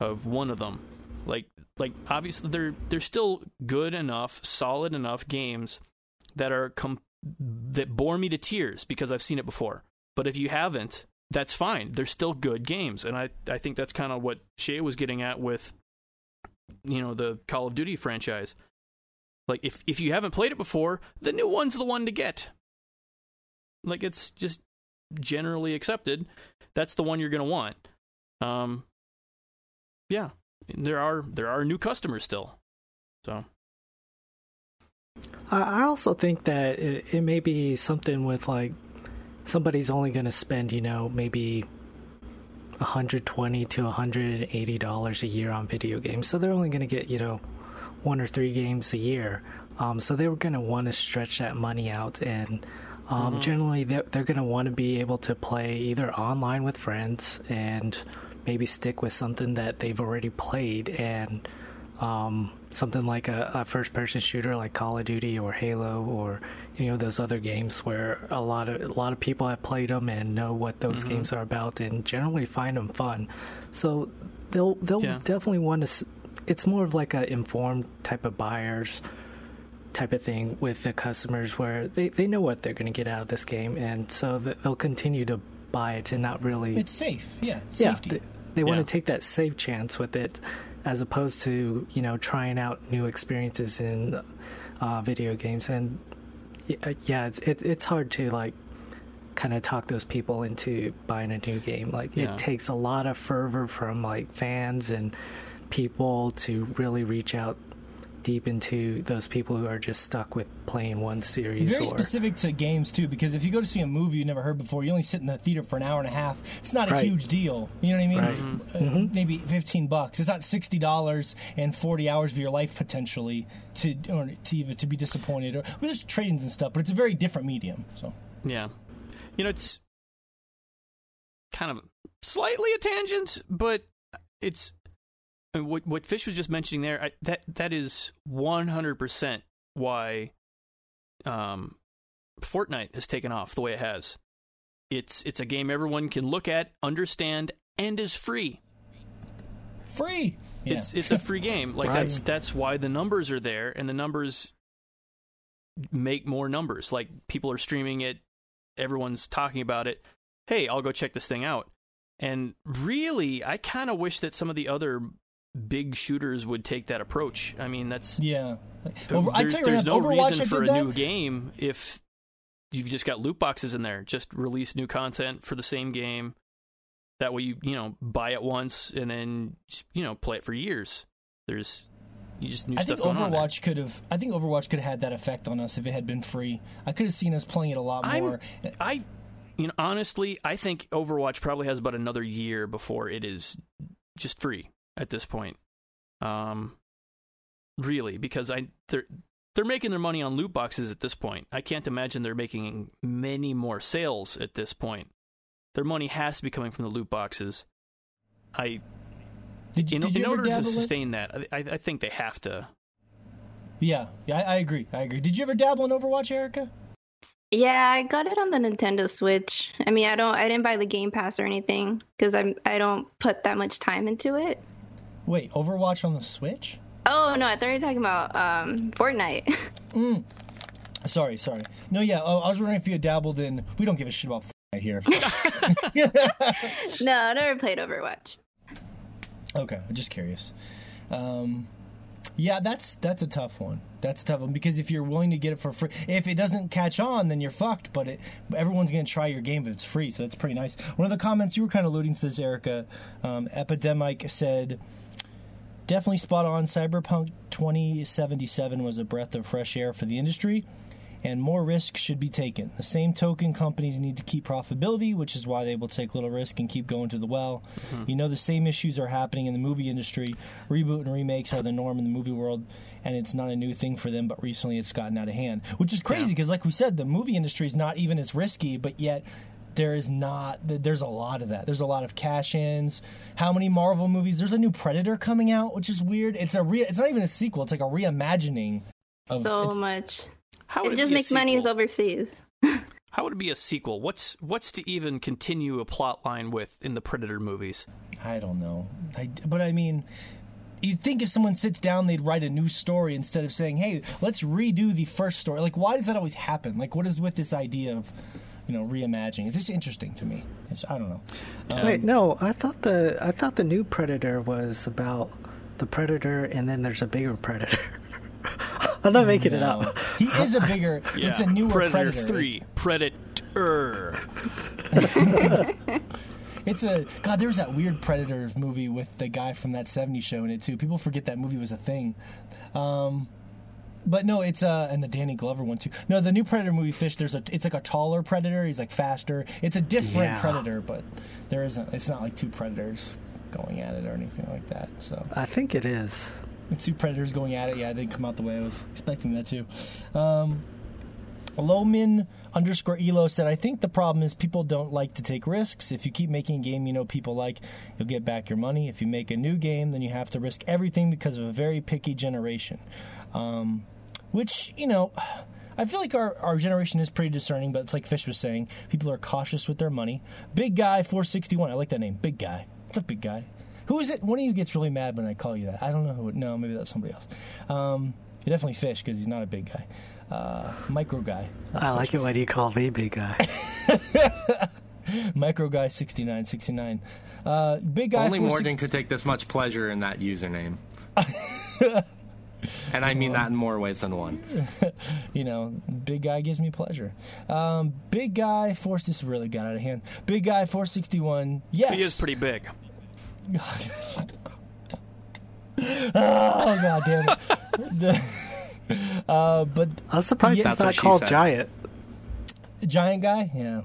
of one of them. Like, like obviously they're they're still good enough, solid enough games that are com- that bore me to tears because I've seen it before. But if you haven't, that's fine. They're still good games, and I I think that's kind of what Shay was getting at with you know the Call of Duty franchise. Like if if you haven't played it before, the new one's the one to get. Like it's just generally accepted. That's the one you're going to want. Um yeah, there are there are new customers still. So, I also think that it, it may be something with like somebody's only going to spend, you know, maybe 120 to 180 dollars a year on video games. So they're only going to get, you know, one or three games a year. Um, so they were going to want to stretch that money out and um, generally they're, they're going to want to be able to play either online with friends and maybe stick with something that they've already played and um, something like a, a first-person shooter like Call of Duty or Halo or you know those other games where a lot of a lot of people have played them and know what those mm-hmm. games are about and generally find them fun. So they'll they'll Yeah. definitely want to. It's more of like an informed type of buyers type of thing with the customers where they, they know what they're going to get out of this game and so they'll continue to buy it and not really it's safe. Yeah, yeah, safety. they, they want Yeah. to take that safe chance with it, as opposed to you know trying out new experiences in uh, video games. And uh, yeah, it's it, it's hard to like kind of talk those people into buying a new game. Like Yeah. it takes a lot of fervor from like fans and people to really reach out deep into those people who are just stuck with playing one series Very or specific to games too, because if you go to see a movie you never heard before, you only sit in the theater for an hour and a half. It's not a Right. huge deal. You know what I mean? Right. Mm-hmm. Uh, Maybe fifteen bucks. It's not sixty dollars and forty hours of your life potentially to or to even to be disappointed. Or well, there's trade-ins and stuff, but it's a very different medium. So Yeah. You know, it's kind of slightly a tangent, but it's I mean, what what Fish was just mentioning there. I, that that is one hundred percent why um, Fortnite has taken off the way it has. It's it's a game everyone can look at, understand, and is free. free. Yeah. It's it's a free game. Like Right. that's that's why the numbers are there, and the numbers make more numbers. Like people are streaming it, everyone's talking about it. Hey, I'll go check this thing out. And really, I kind of wish that some of the other big shooters would take that approach. I mean, that's yeah. Uh, Over, I there's, there's no Overwatch, reason I for a that. new game if you've just got loot boxes in there. Just release new content for the same game. That way, you you know buy it once and then you know play it for years. There's you just new I stuff think going Overwatch could have. I think Overwatch could have had that effect on us if it had been free. I could have seen us playing it a lot I'm- more. I, you know, honestly, I think Overwatch probably has about another year before it is just free at this point. Um, really, because I they're they're making their money on loot boxes at this point. I can't imagine they're making many more sales at this point. Their money has to be coming from the loot boxes. I Did you, in, did you in order to dabble in- sustain that, I, I think they have to. Yeah, yeah, I, I agree. I agree. Did you ever dabble in Overwatch, Erica? Yeah, I got it on the Nintendo Switch. I mean, I don't, I didn't buy the Game Pass or anything because I'm, I don't put that much time into it. Wait, Overwatch on the Switch? Oh no, I thought you were talking about um, Fortnite. Sorry, sorry. No, yeah. Oh, I was wondering if you had dabbled in. We don't give a shit about Fortnite here. no, I never played Overwatch. okay, I'm just curious. Um, yeah, that's that's a tough one. That's a tough one because if you're willing to get it for free, if it doesn't catch on, then you're fucked. But it, everyone's going to try your game if it's free, so that's pretty nice. One of the comments you were kind of alluding to this, Erica. Um, Epidemic said, "Definitely spot on. Cyberpunk 2077 was a breath of fresh air for the industry." and more risk should be taken. The same token, companies need to keep profitability, which is why they will take little risk and keep going to the well. Mm-hmm. You know, the same issues are happening in the movie industry. Reboot and remakes are the norm in the movie world, and it's not a new thing for them, but recently it's gotten out of hand, which is crazy because, like we said, the movie industry is not even as risky, but yet. There is not. There's a lot of that. There's a lot of cash-ins. How many Marvel movies? There's a new Predator coming out, which is weird. It's a re. It's not even a sequel. It's like a reimagining. Of, so much. How would It it just be makes money sequel? overseas. How would it be a sequel? What's what's to even continue a plot line with in the Predator movies? I don't know. I, but I mean, you'd think if someone sits down, they'd write a new story instead of saying, "Hey, let's redo the first story." Like, why does that always happen? Like, what is with this idea of, you know, reimagining? It's just interesting to me. It's, I don't know. Um, Wait, no, I thought the I thought the new Predator was about the Predator, and then there's a bigger Predator. I'm not making it up. He is a bigger. It's a newer Predator, Predator. Three. Predator. It's a God. There's that weird Predator movie with the guy from that '70s show in it too. People forget that movie was a thing. Um, but no, it's uh, and the Danny Glover one too. No, the new Predator movie, Fish. There's a. It's like a taller Predator. He's like faster. It's a different Yeah. Predator, but there isn't. It's not like two Predators going at it or anything like that. So I think it is. it's two Predators going at it. Yeah, they come out the way I was expecting that too. Um, Lomin underscore Elo said, I think the problem is people don't like to take risks. If you keep making a game you know people like, you'll get back your money. If you make a new game, then you have to risk everything because of a very picky generation. Um, which, you know, I feel like our, our generation is pretty discerning, but it's like Fish was saying, people are cautious with their money. Big Guy 461, I like that name. Big Guy. It's a big guy. Who is it? One of you gets really mad when I call you that. I don't know who. No, maybe that's somebody else. Um, you definitely Fish because he's not a big guy. Uh, micro guy. That's I Fish. like it when you call me big guy. Micro guy 69, 69. Uh, big guy. Only 460 Morgan could take this much pleasure in that username. And I mean that in more ways than one. you know, big guy gives me pleasure. Um, big guy force this really got out of hand. Big guy 461. Yes. He is pretty big. oh god damn it. The- uh, but I was surprised Yeah. it's That's not called said. giant. giant guy, yeah.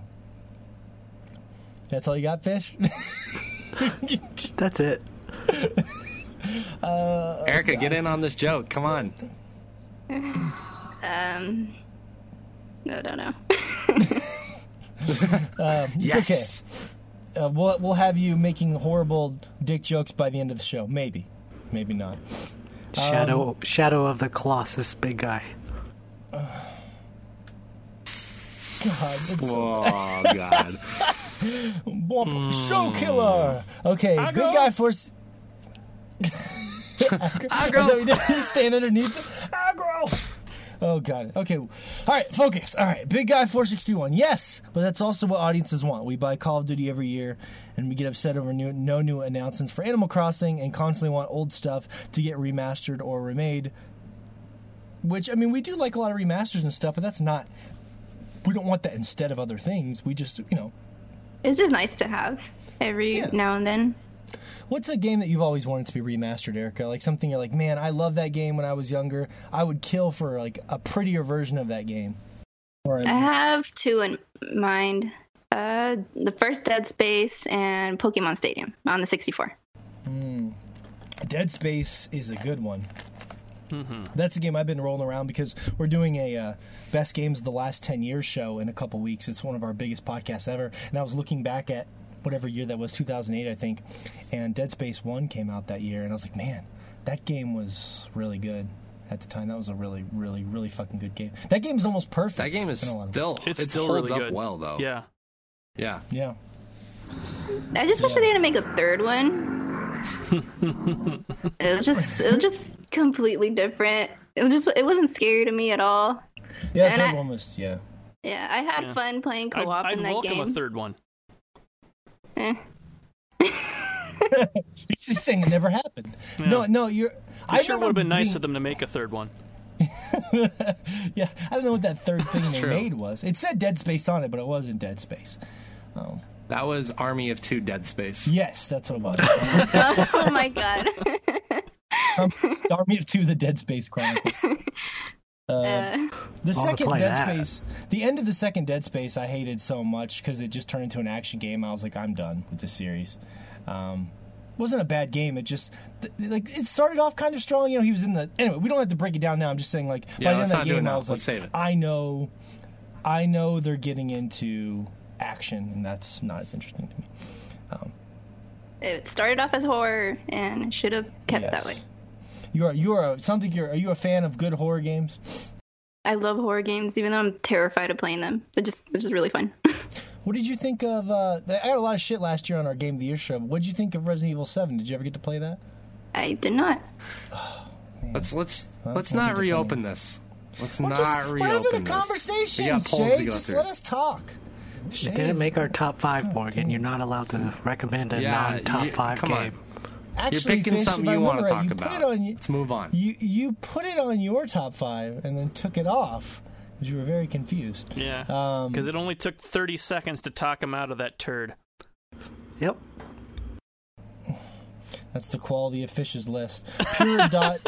That's all you got, fish. That's it. Erica, get in on this joke. Come on. Um, I don't know. It's yes. okay. Uh, we'll we'll have you making horrible dick jokes by the end of the show. Maybe, maybe not. Shadow Um, Shadow of the Colossus, big guy. God, it's Oh God. Show killer. Okay, Agro. big guy force. Agro. He's staying underneath. it. Agro. Oh god. Okay. All right. Focus. All right. Big guy 461. Yes, but that's also what audiences want. We buy Call of Duty every year, and we get upset over new, no new announcements for Animal Crossing, and constantly want old stuff to get remastered or remade. Which I mean, we do like a lot of remasters and stuff, but that's not. We don't want that instead of other things. We just, you know, It's just nice to have every Yeah. now and then. What's a game that you've always wanted to be remastered, Erica? Like something you're like, man, I love that game when I was younger. I would kill for like a prettier version of that game. Or I have two in mind. Uh, the first Dead Space and Pokemon Stadium on the 64. Dead Space is a good one. Mm-hmm. That's a game I've been rolling around because we're doing a uh, best games of the last ten years show in a couple weeks. It's one of our biggest podcasts ever, and I was looking back at whatever year that was, 2008, I think, and Dead Space One came out that year, and I was like, man, that game was really good at the time. That was a really, really, really fucking good game. That game is almost perfect. That game is in a lot of- still It's it still holds really up good. well though. Yeah. Yeah. yeah. I just wish Yeah. they didn't make a third one. it was just it was just completely different. It was just it wasn't scary to me at all. Yeah, the And third I- one was yeah. Yeah, I had Yeah. fun playing I'd, co-op I'd in that welcome game. a third one. Eh. He's just saying it never happened. No, no, you're. I It sure would have been nice being, of them to make a third one. Yeah, I don't know what that third thing they True. made was. It said Dead Space on it, but it wasn't Dead Space. Oh. That was Army of Two Dead Space. Yes, that's what it was. oh my god. Army of Two: The Dead Space Chronicles. Uh, uh, the I'll second Dead that. Space, the end of the second Dead Space, I hated so much because it just turned into an action game. I was like, I'm done with this series. Um, wasn't a bad game. It just th- like it started off kind of strong. You know, he was in the anyway. We don't have to break it down now. I'm just saying like Yeah, by the end let's of not that do game, I now. was Let's like, save it. I know, I know they're getting into action, and that's not as interesting to me. it started off as horror and should have kept that way. Yes. You are you are a, something. You're are you a fan of good horror games? I love horror games, even though I'm terrified of playing them. They're just they're just really fun. What did you think of? Uh, I got a lot of shit last year on our Game of the Year show. What did you think of Resident Evil Seven? Did you ever get to play that? I did not. Let's let's Well, let's not reopen this. Let's We're not just reopen we're having a this. conversation, We got polls Shay. to go Just through. let us talk. Shay It didn't make our top five, Morgan. You're not allowed to recommend a Yeah, non-top you- five come on. Game. Actually, You're picking Fish, something you want to remember right, talk put about. It on, Let's move on. you you put it on your top five and then took it off because you were very confused. Yeah. Um, Because it only took 30 seconds to talk him out of that turd. Yep. That's the quality of Fish's list. Pure dot,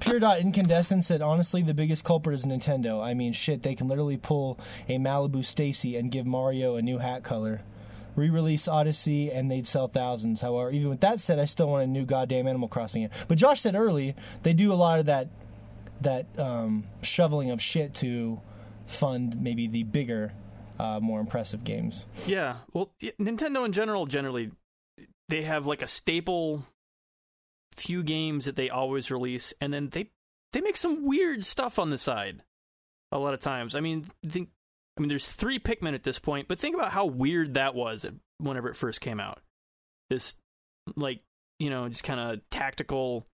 pure dot incandescent said honestly the biggest culprit is Nintendo. I mean shit, they can literally pull a Malibu Stacy and give Mario a new hat color. Re-release Odyssey and they'd sell thousands. However, even with that said, I still want a new goddamn Animal Crossing. Game. But Josh said early they do a lot of that that um, shoveling of shit to fund maybe the bigger, uh, more impressive games. Yeah. Well, Nintendo in general, generally, they have like a staple few games that they always release, and then they they make some weird stuff on the side. A lot of times, I mean, think, I mean, there's three Pikmin at this point, but think about how weird that was whenever it first came out. This, like, you know, just kind of tactical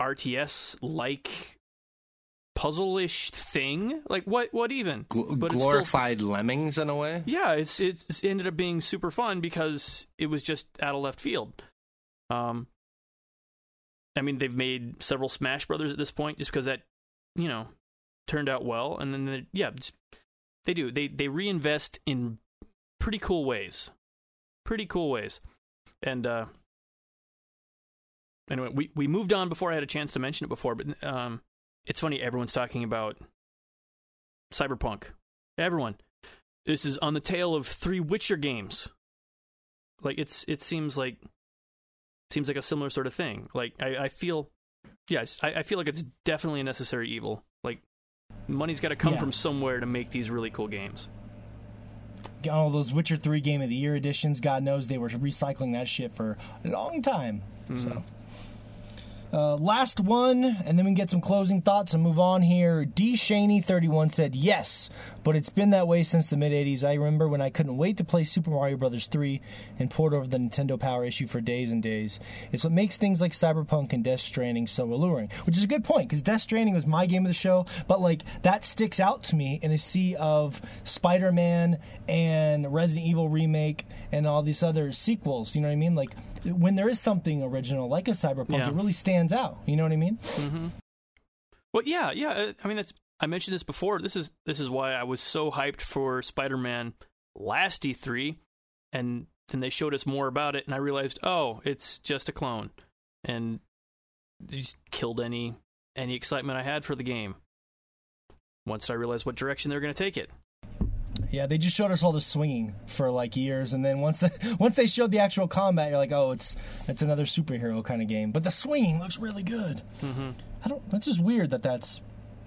RTS like puzzle-ish thing. Like, what? What even? Gl- But it's still- glorified lemmings in a way. yeah, it's it's ended up being super fun because it was just out of left field. Um, I mean, they've made several Smash Brothers at this point, just because that, you know, turned out well. And then, yeah, they do. They they reinvest in pretty cool ways, pretty cool ways. And uh, anyway, we we moved on before I had a chance to mention it before, but um, it's funny. Everyone's talking about Cyberpunk. Everyone. This is on the tail of three Witcher games. Like it's it seems like seems like a similar sort of thing. Like I, I feel, yeah, I, I feel like it's definitely a necessary evil. Like money's got to come Yeah. from somewhere to make these really cool games. all those Witcher 3 Game of the Year editions, God knows they were recycling that shit for a long time. So. Uh, last one, and then we can get some closing thoughts and move on here. D. Shaney31 said, Yes, but it's been that way since the mid 80s. I remember when I couldn't wait to play Super Mario Bros. 3 and port over the Nintendo Power issue for days and days. It's what makes things like Cyberpunk and Death Stranding so alluring, which is a good point because Death Stranding was my game of the show, but like that sticks out to me in a sea of Spider Man and Resident Evil Remake and all these other sequels. You know what I mean? Like when there is something original like a Cyberpunk, Yeah. it really stands out. You know what I mean? Mm-hmm. Well, yeah, yeah. uh, I mean, that's I mentioned this before. This is this is why I was so hyped for Spider-Man last E3, and then they showed us more about it, and I realized, oh, it's just a clone, and just killed any any excitement I had for the game. Once I realized what direction they're going to take it. Yeah, they just showed us all the swinging for like years, and then once they, once they showed the actual combat, you're like, oh, it's it's another superhero kind of game. But the swinging looks really good. Mm-hmm. I don't. That's just weird that that's.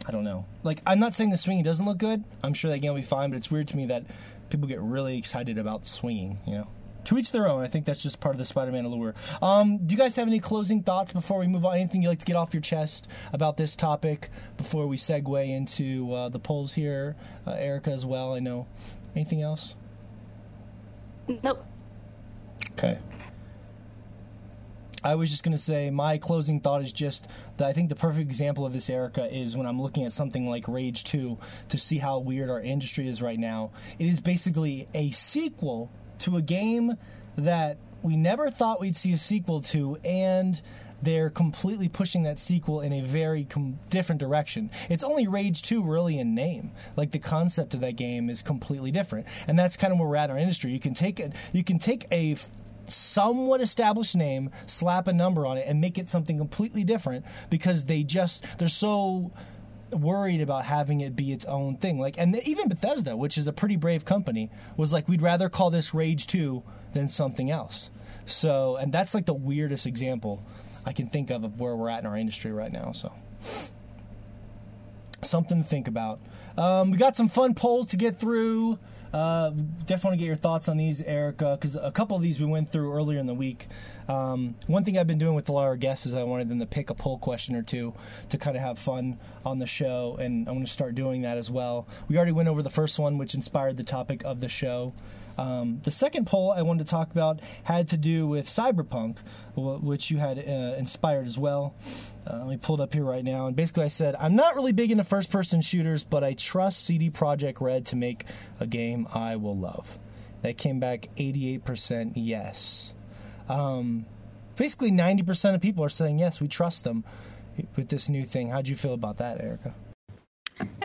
I don't know. Like, I'm not saying the swinging doesn't look good. I'm sure that game will be fine, but it's weird to me that people get really excited about swinging. You know. To each their own. I think that's just part of the Spider-Man allure. Um, do you guys have any closing thoughts before we move on? Anything you'd like to get off your chest about this topic before we segue into uh, the polls here, uh, Erica as well? I know. Anything else? Nope. Okay. I was just going to say my closing thought is just that I think the perfect example of this, Erica, is when I'm looking at something like Rage 2 to see how weird our industry is right now. It is basically a sequel to a game that we never thought we'd see a sequel to, and they're completely pushing that sequel in a very com- different direction. It's only Rage 2 really in name. Like the concept of that game is completely different. And that's kind of where we're at in our industry. You can take it you can take a somewhat established name, slap a number on it and make it something completely different because they just they're so worried about having it be its own thing. Like, and even Bethesda, which is a pretty brave company, was like, we'd rather call this Rage 2 than something else. So, and that's like the weirdest example I can think of of where we're at in our industry right now. So, something to think about. Um, we got some fun polls to get through. Uh, definitely want to get your thoughts on these, Erica, because a couple of these we went through earlier in the week. Um, one thing I've been doing with a lot of our guests is I wanted them to pick a poll question or two to kind of have fun on the show, and I'm going to start doing that as well. We already went over the first one, which inspired the topic of the show. Um, the second poll I wanted to talk about had to do with Cyberpunk, which you had uh, inspired as well. Uh, let me pull it up here right now. And basically, I said, I'm not really big into first person shooters, but I trust CD Projekt Red to make a game I will love. That came back 88% yes. Um, basically, 90% of people are saying, yes, we trust them with this new thing. How'd you feel about that, Erica?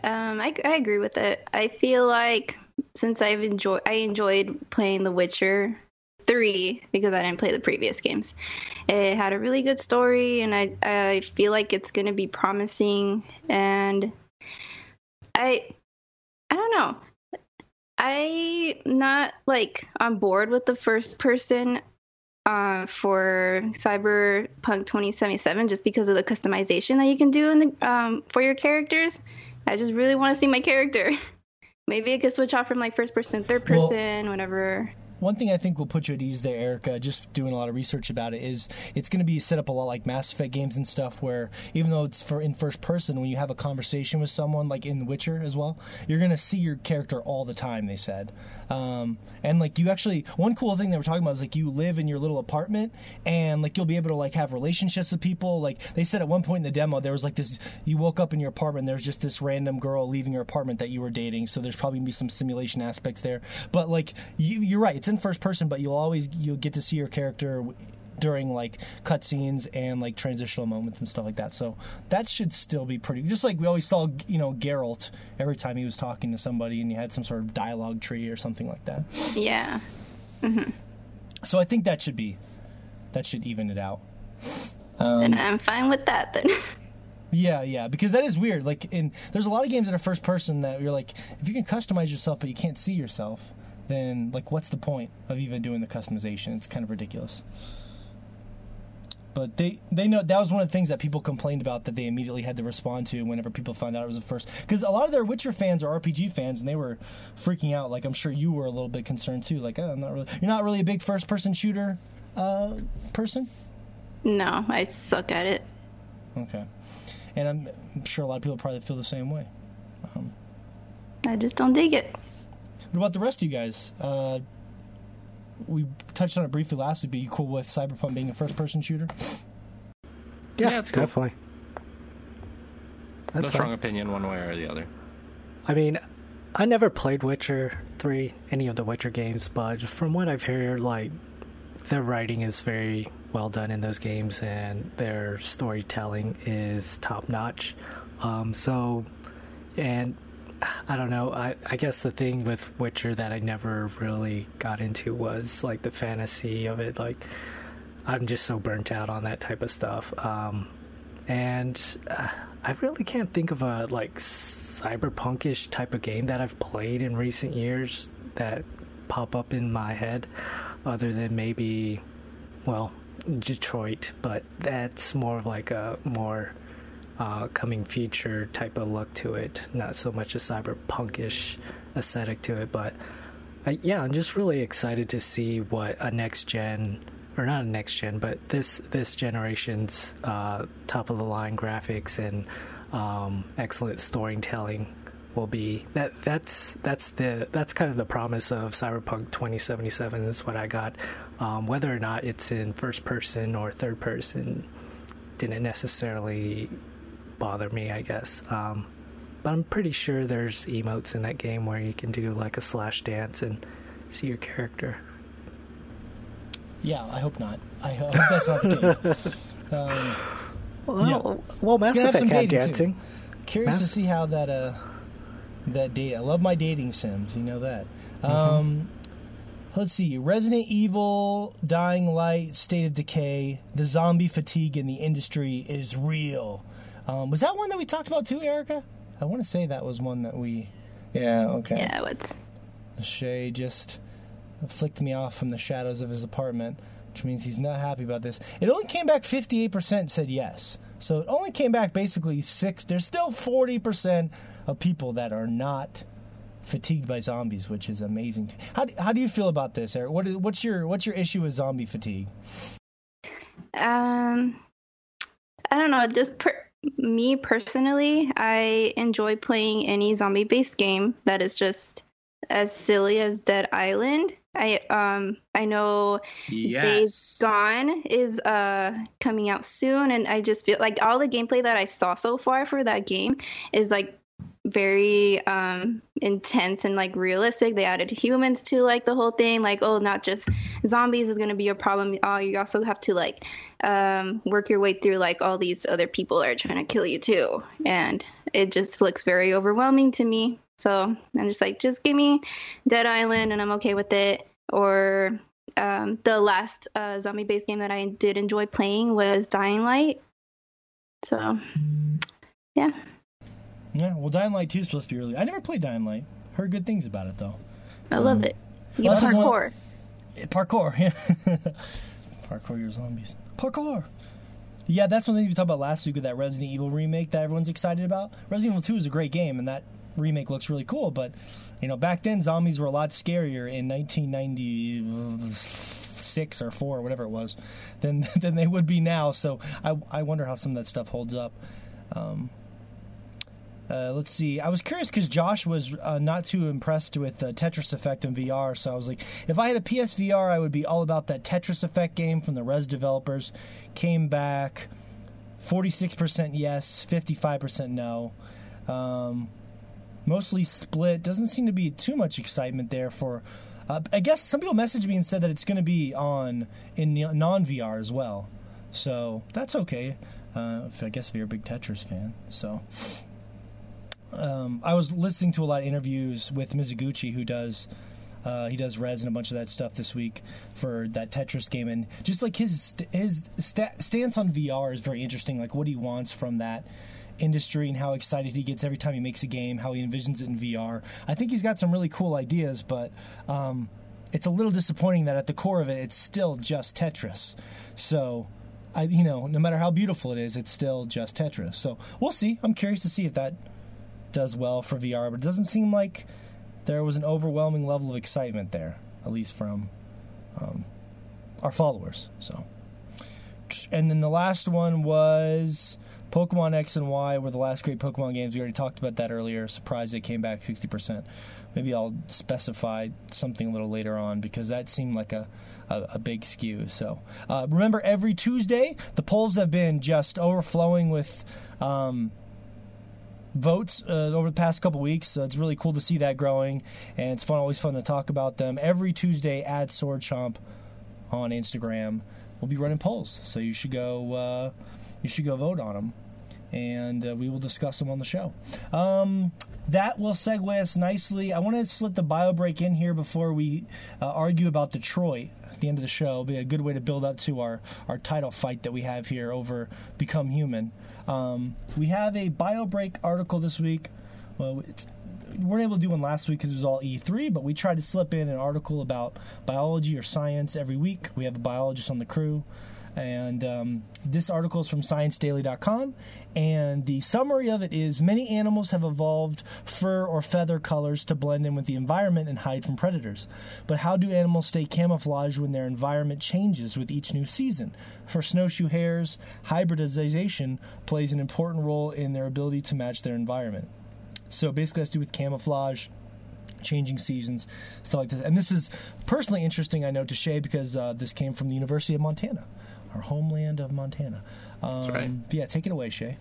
Um, I, I agree with it. I feel like since I've enjoyed, I enjoyed playing The Witcher three because I didn't play the previous games. It had a really good story, and I I feel like it's gonna be promising. And I I don't know. I not like on board with the first person uh, for Cyberpunk 2077 just because of the customization that you can do in the um, for your characters. I just really want to see my character. Maybe I could switch off from like first person, third Well- person, whatever. One thing I think will put you at ease there, Erica, just doing a lot of research about it, is it's going to be set up a lot like Mass Effect games and stuff, where even though it's for in first person, when you have a conversation with someone, like in Witcher as well, you're going to see your character all the time. They said, um, and like you actually, one cool thing they were talking about is like you live in your little apartment, and like you'll be able to like have relationships with people. Like they said at one point in the demo, there was like this: you woke up in your apartment, there's just this random girl leaving your apartment that you were dating. So there's probably gonna be some simulation aspects there. But like you, you're right, it's in first person, but you'll always you'll get to see your character during like cutscenes and like transitional moments and stuff like that. So that should still be pretty. Just like we always saw, you know, Geralt every time he was talking to somebody, and you had some sort of dialogue tree or something like that. Yeah. Mm-hmm. So I think that should be that should even it out. Um, and I'm fine with that then. Yeah, yeah, because that is weird. Like, in there's a lot of games that are first person that you're like, if you can customize yourself but you can't see yourself, then like, what's the point of even doing the customization? It's kind of ridiculous. But they they know that was one of the things that people complained about that they immediately had to respond to whenever people found out it was the first. Because a lot of their Witcher fans are RPG fans, and they were freaking out. Like I'm sure you were a little bit concerned too. Like, oh, I'm not really. You're not really a big first person shooter uh, person. no, I suck at it. Okay. And I'm, I'm sure a lot of people probably feel the same way. I just don't dig it. What about the rest of you guys? Uh, we touched on it briefly last week, but you cool with Cyberpunk being a first person shooter? Yeah, Yeah, it's cool. definitely. That's no strong opinion one way or the other. I mean, I never played Witcher 3, any of the Witcher games, but from what I've heard, like, their writing is very well done in those games and their storytelling is top notch. Um, so, and I don't know, I, I guess the thing with Witcher that I never really got into was like the fantasy of it. Like, I'm just so burnt out on that type of stuff. Um, and uh, I really can't think of a like cyberpunkish type of game that I've played in recent years that pop up in my head, other than maybe, well, Detroit. But that's more of like a more uh, coming future type of look to it, not so much a cyberpunkish aesthetic to it. But yeah, I'm just really excited to see what a next gen or not a next gen, but this this generation's uh, top of the line graphics and um, excellent storytelling will be. That that's that's the that's kind of the promise of Cyberpunk 2077 is what I got. Um, whether or not it's in first person or third person didn't necessarily bother me, I guess. Um, but I'm pretty sure there's emotes in that game where you can do like a slash dance and see your character. Yeah, I hope not. I hope that's not the case. Um, Well, Yeah. well Mass Effect some had dating, too. dancing. curious to see how that uh that date. I love my dating sims. You know that. Mm-hmm. Um, let's see. Resident Evil, Dying Light, State of Decay, the zombie fatigue in the industry is real. Um, was that one that we talked about too, Erica? I want to say that was one that we. Yeah. Okay. Yeah, what's Shay just flicked me off from the shadows of his apartment, which means he's not happy about this. It only came back 58% said yes. So it only came back basically six. There's still 40% of people that are not fatigued by zombies, which is amazing. How do, how do you feel about this, Eric? What is, what's your what's your issue with zombie fatigue? Um, I don't know. Just per- me personally, I enjoy playing any zombie-based game that is just as silly as Dead Island. I um I know Days Gone is uh coming out soon, and I just feel like all the gameplay that I saw so far for that game is like very um intense and like realistic. They added humans to like the whole thing. Like, oh, not just zombies is gonna be a problem. Oh, you also have to like um work your way through like all these other people are trying to kill you too. And it just looks very overwhelming to me. So I'm just like, just give me Dead Island and I'm okay with it. Or um, the last uh, zombie based game that I did enjoy playing was Dying Light. So, yeah. Yeah, well, Dying Light 2 is supposed to be really. I never played Dying Light. Heard good things about it though. I love it. You well, get that's one- parkour. Parkour, yeah. Parkour your zombies. Parkour. Yeah, that's one thing we talked about last week with that Resident Evil remake that everyone's excited about. Resident Evil 2 is a great game, and that remake looks really cool. But you know, back then zombies were a lot scarier in 1996 or four, or whatever it was, than than they would be now. So I I wonder how some of that stuff holds up. Um, uh, let's see. I was curious because Josh was uh, not too impressed with uh, Tetris Effect in VR, so I was like, if I had a PSVR, I would be all about that Tetris Effect game from the Rez developers. Came back 46% yes, 55% no. Um, mostly split. Doesn't seem to be too much excitement there for Uh, I guess some people messaged me and said that it's going to be on in non VR as well, so that's okay. Uh, I guess if you're a big Tetris fan, so. Um, I was listening to a lot of interviews with Mizuguchi, who does uh, he does Rez and a bunch of that stuff this week for that Tetris game, and just like his his st- stance on VR is very interesting. Like what he wants from that industry and how excited he gets every time he makes a game, how he envisions it in VR. I think he's got some really cool ideas, but um, it's a little disappointing that at the core of it, it's still just Tetris. So. I, you know, no matter how beautiful it is, it's still just Tetris. So we'll see. I'm curious to see if that does well for VR, but it doesn't seem like there was an overwhelming level of excitement there, at least from um, our followers. So, and then the last one was Pokemon X and Y were the last great Pokemon games. We already talked about that earlier. Surprised they came back sixty percent. Maybe I'll specify something a little later on because that seemed like a a, a big skew. So uh, remember, every Tuesday the polls have been just overflowing with. Um, votes uh, over the past couple weeks. So it's really cool to see that growing, and it's fun, always fun to talk about them. Every Tuesday at Sword Chomp on Instagram, we'll be running polls, so you should go. Uh, you should go vote on them, and uh, we will discuss them on the show. Um, that will segue us nicely. I want to slip the bio break in here before we uh, argue about Detroit the end of the show. It'll be a good way to build up to our, our title fight that we have here over Become Human. Um, we have a bio break article this week. Well, we weren't able to do one last week because it was all E3, but we tried to slip in an article about biology or science every week. We have a biologist on the crew. And um, this article is from ScienceDaily.com. And the summary of it is many animals have evolved fur or feather colors to blend in with the environment and hide from predators. But how do animals stay camouflaged when their environment changes with each new season? For snowshoe hares, hybridization plays an important role in their ability to match their environment. So basically, has to do with camouflage changing seasons, stuff like this. And this is personally interesting, I know, to Shay because uh, this came from the University of Montana, our homeland of Montana. Um, That's right. Yeah, take it away, Shay.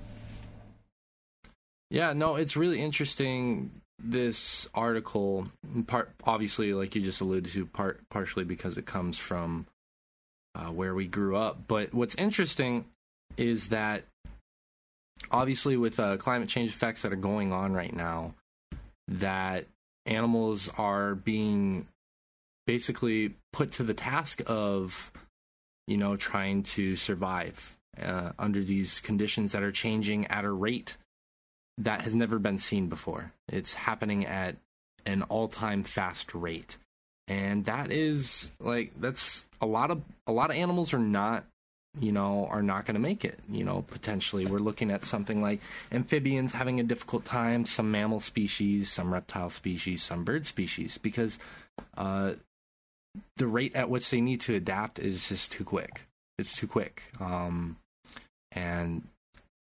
Yeah, no, it's really interesting. This article, part obviously, like you just alluded to, part partially because it comes from uh, where we grew up. But what's interesting is that obviously, with uh, climate change effects that are going on right now, that animals are being basically put to the task of, you know, trying to survive uh, under these conditions that are changing at a rate that has never been seen before. It's happening at an all-time fast rate. And that is like that's a lot of a lot of animals are not you know are not going to make it you know potentially we're looking at something like amphibians having a difficult time some mammal species some reptile species some bird species because uh, the rate at which they need to adapt is just too quick. It's too quick. Um, and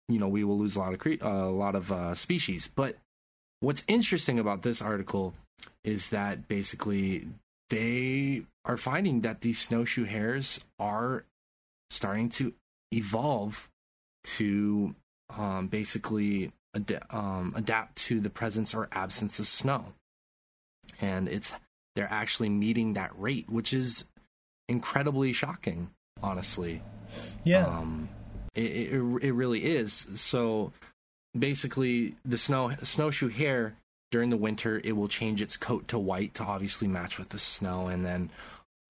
you know we will lose a lot of cre- uh, a lot of uh, species. But what's interesting about this article is that basically they are finding that these snowshoe hares are starting to evolve to um, basically ad- um, adapt to the presence or absence of snow, and it's they're actually meeting that rate, which is incredibly shocking, honestly. Yeah. Um, it, it, it really is. So basically, the snow snowshoe hare during the winter it will change its coat to white to obviously match with the snow, and then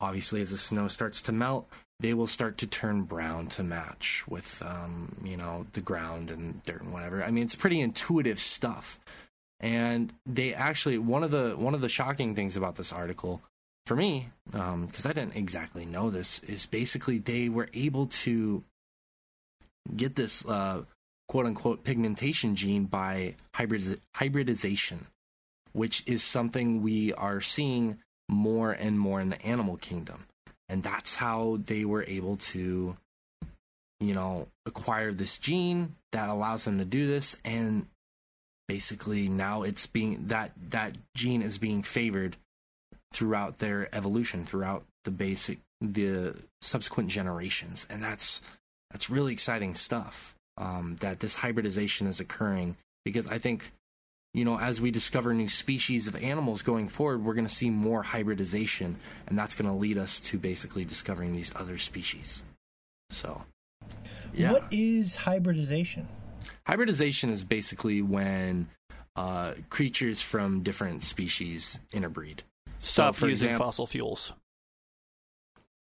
obviously as the snow starts to melt, they will start to turn brown to match with um, you know the ground and dirt and whatever. I mean, it's pretty intuitive stuff. And they actually one of the one of the shocking things about this article for me, because um, I didn't exactly know this, is basically they were able to get this uh, quote unquote pigmentation gene by hybridiz- hybridization, which is something we are seeing more and more in the animal kingdom. And that's how they were able to, you know, acquire this gene that allows them to do this. And basically now it's being that that gene is being favored throughout their evolution, throughout the basic the subsequent generations. And that's that's really exciting stuff. Um, that this hybridization is occurring because I think, you know, as we discover new species of animals going forward, we're going to see more hybridization, and that's going to lead us to basically discovering these other species. So, yeah. What is hybridization? Hybridization is basically when uh, creatures from different species interbreed. Stop for using example- fossil fuels.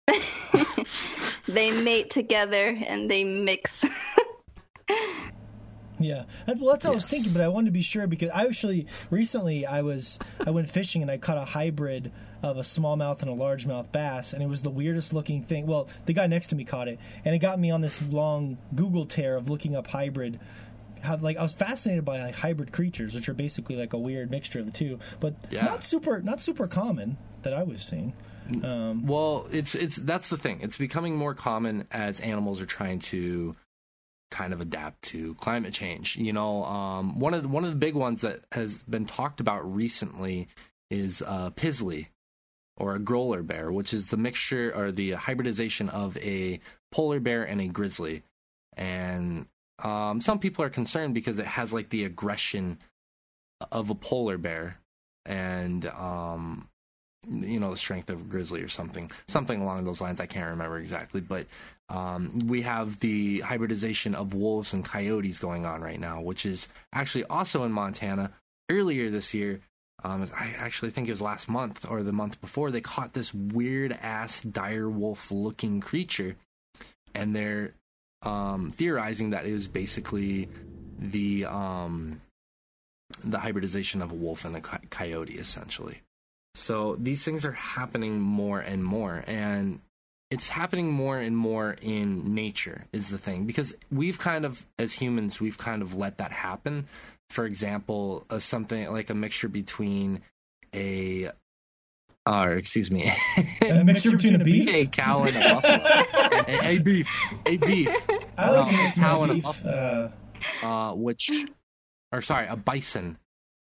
they mate together and they mix. Yeah, well, that's what I was thinking, but I wanted to be sure because I actually recently I was I went fishing and I caught a hybrid of a smallmouth and a largemouth bass, and it was the weirdest looking thing. Well, the guy next to me caught it, and it got me on this long Google tear of looking up hybrid. How, like I was fascinated by like hybrid creatures, which are basically like a weird mixture of the two, but Yeah. not super not super common that I was seeing. Um, Well, it's it's that's the thing. It's becoming more common as animals are trying to kind of adapt to climate change. You know, um, one of the, one of the big ones that has been talked about recently is uh, pizzly or a grolar bear, which is the mixture or the hybridization of a polar bear and a grizzly. And um, some people are concerned because it has like the aggression of a polar bear and um, know the strength of grizzly or something something along those lines. I can't remember exactly but um, we have the hybridization of wolves and coyotes going on right now which is actually also in montana earlier this year. Um, i actually think it was last month or the month before they caught this weird ass dire wolf looking creature. And they're um, theorizing that it was basically the um, the hybridization of a wolf and a coyote essentially so these things are happening more and more, and it's happening more and more in nature, is the thing. Because we've kind of, as humans, we've kind of let that happen. For example, uh, something like a mixture between a, or excuse me, A mixture between a beef? a cow and a buffalo, a, a beef, a beef, I like Um, to mix cow my and a beef. buffalo. Uh, uh, which, or sorry, a bison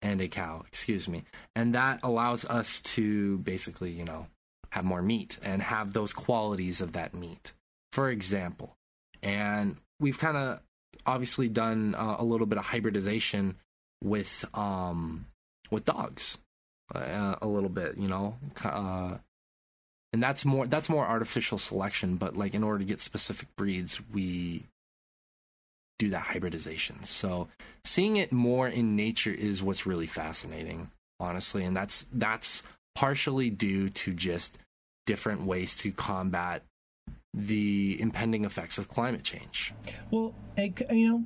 and a cow, excuse me. And that allows us to basically, you know, have more meat and have those qualities of that meat, for example. And we've kind of obviously done uh, a little bit of hybridization with um with dogs uh, a little bit you know uh and that's more that's more artificial selection but like in order to get specific breeds we do that hybridization. So seeing it more in nature is what's really fascinating, honestly, and that's that's partially due to just different ways to combat the impending effects of climate change. Well, you know,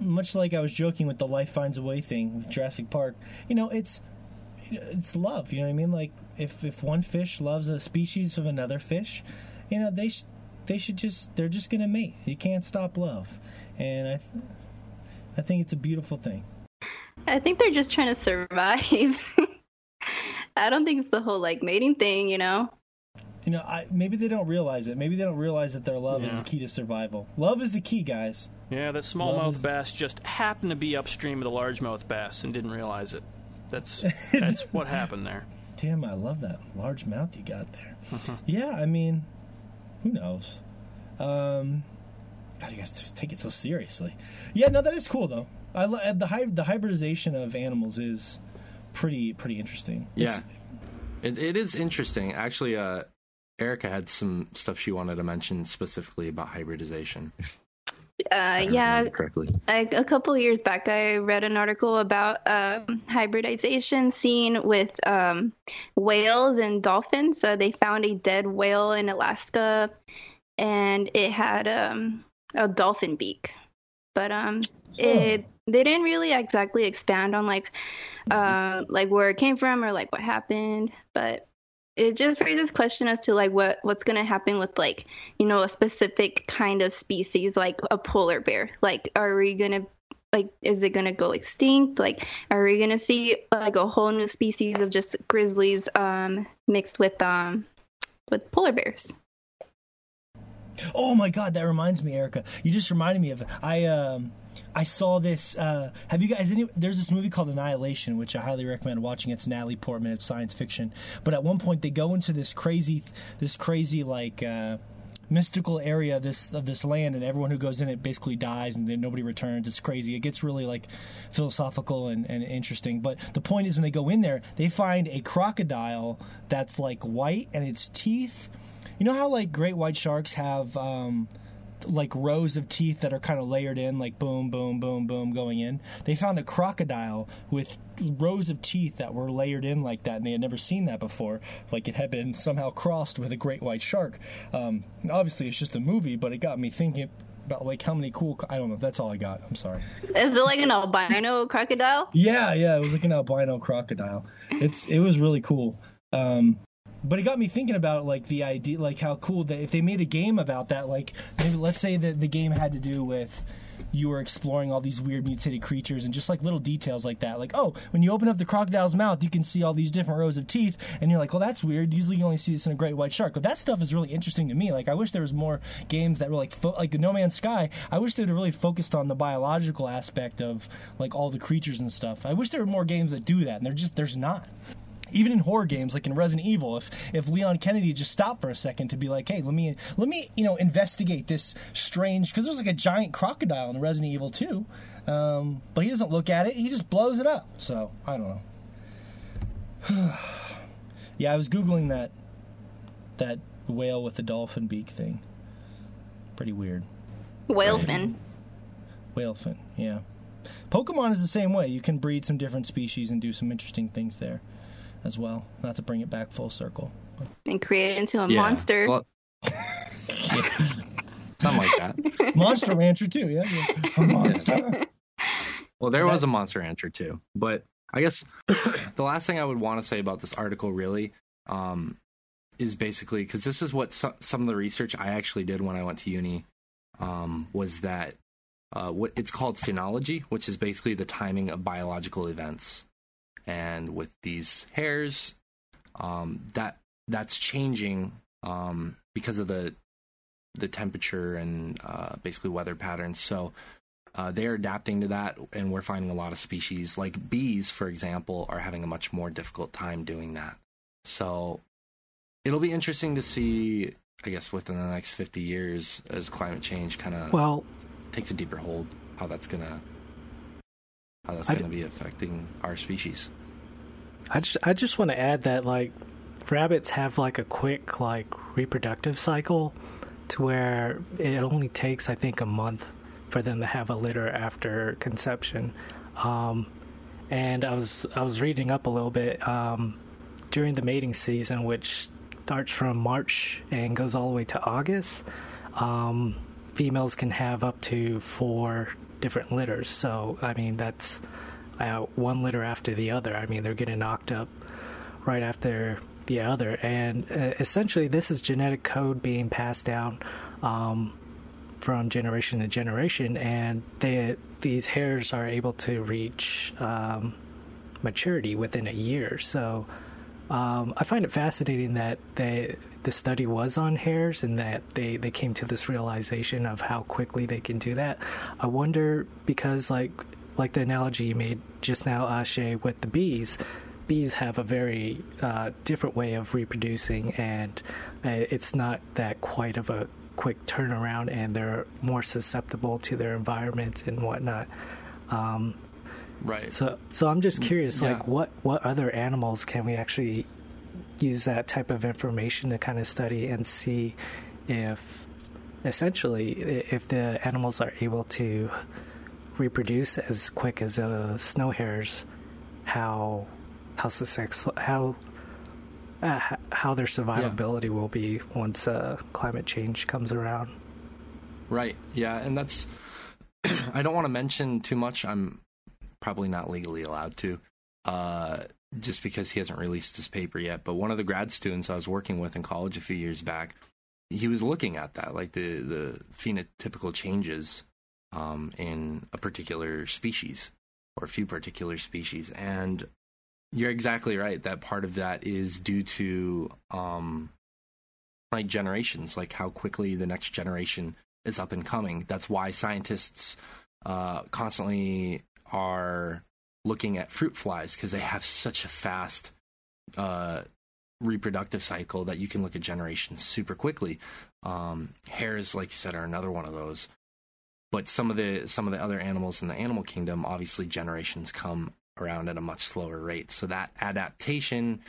much like I was joking with the life finds a way thing with Jurassic Park, you know, it's it's love. You know what I mean? Like if if one fish loves a species of another fish, you know they sh- they should just they're just gonna mate. You can't stop love, and I th- I think it's a beautiful thing. I think they're just trying to survive. I don't think it's the whole like mating thing, you know. You know, I, maybe they don't realize it. Maybe they don't realize that their love is the key to survival. Love is the key, guys. Yeah, that Love smallmouth is- bass just happened to be upstream of the largemouth bass and didn't realize it. That's that's what happened there. Damn, I love that largemouth you got there. yeah, I mean, who knows? Um, God, you guys take it so seriously. Yeah, no, that is cool though. I lo- the hy- the hybridization of animals is pretty pretty interesting. Yeah. It's- It, it is interesting. Actually, uh, Erica had some stuff she wanted to mention specifically about hybridization. Uh, yeah, remember correctly. I, a couple of years back, I read an article about um, hybridization seen with um, whales and dolphins. So they found a dead whale in Alaska, and it had um, a dolphin beak. But um, it they didn't really exactly expand on like uh, like where it came from or like what happened. But it just raises question as to like what what's gonna happen with like you know a specific kind of species like a polar bear like are we gonna like is it gonna go extinct like are we gonna see like a whole new species of just grizzlies um mixed with um with polar bears Oh my god, that reminds me, Erica. You just reminded me of. I um I saw this. Uh, have you guys? Any, there's this movie called Annihilation, which I highly recommend watching. It's Natalie Portman. It's science fiction. But at one point, they go into this crazy, this crazy like uh, mystical area of this of this land, and everyone who goes in it basically dies, and then nobody returns. It's crazy. It gets really like philosophical and, and interesting. But the point is, when they go in there, they find a crocodile that's like white, and its teeth. You know how like great white sharks have. Um, like rows of teeth that are kind of layered in, like boom, boom, boom, boom, going in. They found a crocodile with rows of teeth that were layered in like that, and they had never seen that before. Like it had been somehow crossed with a great white shark. Um, obviously, it's just a movie, but it got me thinking about like how many cool. I don't know. That's all I got. I'm sorry. Is it like an albino crocodile? Yeah, yeah. It was like an albino crocodile. It's it was really cool. Um, but it got me thinking about like the idea, like how cool that if they made a game about that, like maybe let's say that the game had to do with you were exploring all these weird mutated creatures and just like little details like that. Like, oh, when you open up the crocodile's mouth, you can see all these different rows of teeth, and you're like, well, that's weird. Usually, you only see this in a great white shark. But that stuff is really interesting to me. Like, I wish there was more games that were like, fo- like No Man's Sky. I wish they'd really focused on the biological aspect of like all the creatures and stuff. I wish there were more games that do that, and they're just there's not even in horror games like in Resident Evil, if if Leon Kennedy just stopped for a second to be like, hey, let me let me you know investigate this strange because there's like a giant crocodile in Resident Evil 2, um, but he doesn't look at it; he just blows it up. So I don't know. yeah, I was googling that that whale with the dolphin beak thing. Pretty weird. Whale fin. Whale fin, yeah. Pokemon is the same way. You can breed some different species and do some interesting things there as well. Not to bring it back full circle. And create it into a Yeah. monster. Well, something like that. Monster Rancher too, yeah. yeah. A monster. Well, there was a Monster Rancher too, but I guess the last thing I would want to say about this article really um, is basically because this is what so- some of the research I actually did when I went to uni um, was that uh, what it's called phenology, which is basically the timing of biological events, and with these hares, um, that that's changing um, because of the the temperature and uh, basically weather patterns. So uh, they're adapting to that, and we're finding a lot of species, like bees, for example, are having a much more difficult time doing that. So it'll be interesting to see, I guess, within the next 50 years as climate change kind of Well, takes a deeper hold, how that's gonna how that's gonna be affecting our species. I just I just want to add that like rabbits have like a quick like reproductive cycle to where it only takes I think a month for them to have a litter after conception. Um, and I was I was reading up a little bit um, during the mating season, which starts from March and goes all the way to August. Um, females can have up to four different litters. So I mean that's uh, one litter after the other. I mean they're getting knocked up right after the other, and uh, essentially this is genetic code being passed down. Um, from generation to generation, and they, these hares are able to reach um, maturity within a year. So um, I find it fascinating that they, the study was on hares and that they, they came to this realization of how quickly they can do that. I wonder because like like the analogy you made just now, Ashe, with the bees. Bees have a very uh, different way of reproducing, and uh, it's not that quite of a quick turnaround, and they're more susceptible to their environment and whatnot. Um, Right. so, so I'm just curious, yeah. like what what other animals can we actually use that type of information to kind of study and see if, essentially, if the animals are able to reproduce as quick as uh, snow hares, how how successful how uh, how their survivability will be once uh, climate change comes around. Right. Yeah, and that's I don't want to mention too much. I'm probably not legally allowed to. Uh just because he hasn't released his paper yet, but one of the grad students I was working with in college a few years back, he was looking at that like the the phenotypical changes um in a particular species or a few particular species and you're exactly right that part of that is due to um like generations like how quickly the next generation is up and coming. That's why scientists uh, constantly are looking at fruit flies because they have such a fast uh, reproductive cycle that you can look at generations super quickly. Um, hares, like you said, are another one of those. But some of the some of the other animals in the animal kingdom, obviously, generations come around at a much slower rate. So that adaptation,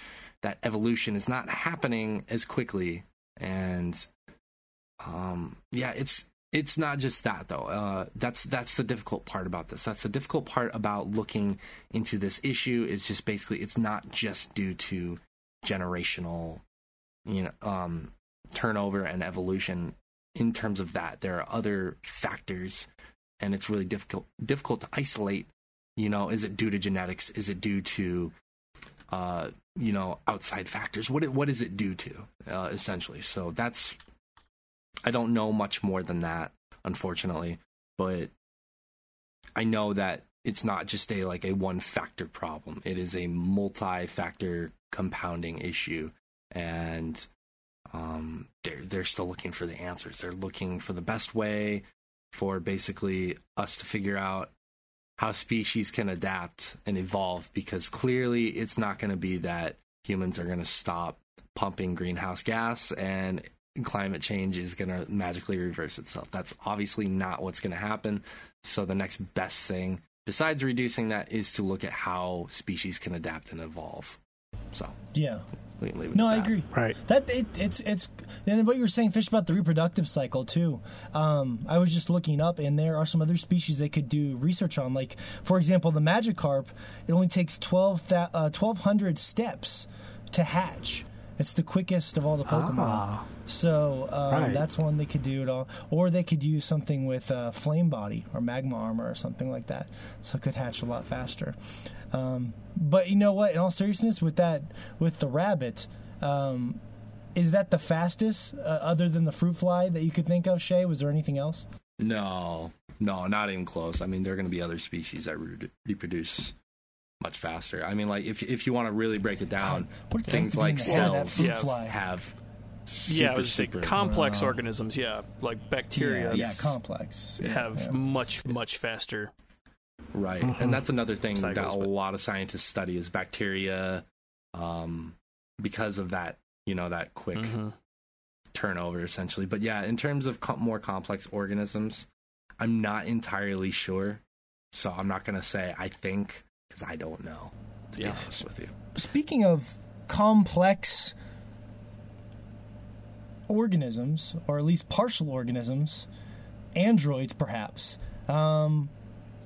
that evolution, is not happening as quickly. And um, yeah, it's it's not just that though. Uh, that's that's the difficult part about this. That's the difficult part about looking into this issue. Is just basically it's not just due to generational, you know, um, turnover and evolution. In terms of that, there are other factors, and it's really difficult difficult to isolate. You know, is it due to genetics? Is it due to uh, you know outside factors? What what is it due to uh, essentially? So that's I don't know much more than that, unfortunately. But I know that it's not just a like a one factor problem. It is a multi factor compounding issue. And um, they're they're still looking for the answers. They're looking for the best way for basically us to figure out how species can adapt and evolve because clearly it's not going to be that humans are going to stop pumping greenhouse gas and climate change is going to magically reverse itself. That's obviously not what's going to happen. So the next best thing besides reducing that is to look at how species can adapt and evolve. So Yeah. we can leave it No, at I that. agree. Right. That it, it's it's and what you were saying, fish about the reproductive cycle too. Um, I was just looking up, and there are some other species they could do research on. Like for example, the Magikarp. It only takes 12, uh, 1,200 steps to hatch. It's the quickest of all the Pokemon. Ah. So um, Right. that's one they could do it all, or they could use something with uh, flame body or magma armor or something like that, so it could hatch a lot faster. Um, but you know what? In all seriousness, with that, with the rabbit, um, is that the fastest uh, other than the fruit fly that you could think of? Shay, was there anything else? No, no, not even close. I mean, there are going to be other species that re- reproduce much faster. I mean, like if if you want to really break it down, What things like like to be in the head of that cells fruit Yeah. fly. have yeah, super was super complex Wow. organisms. Yeah, like bacteria yeah, yes. complex. Have yeah. much much faster. Right. Mhm. And that's another thing that a but- lot of scientists study is bacteria um, because of that, you know, that quick Mhm. turnover essentially. But yeah, in terms of co- more complex organisms, I'm not entirely sure. So I'm not going to say I think because I don't know, to Yeah. be honest with you. Speaking of complex organisms, or at least partial organisms, androids perhaps. Um,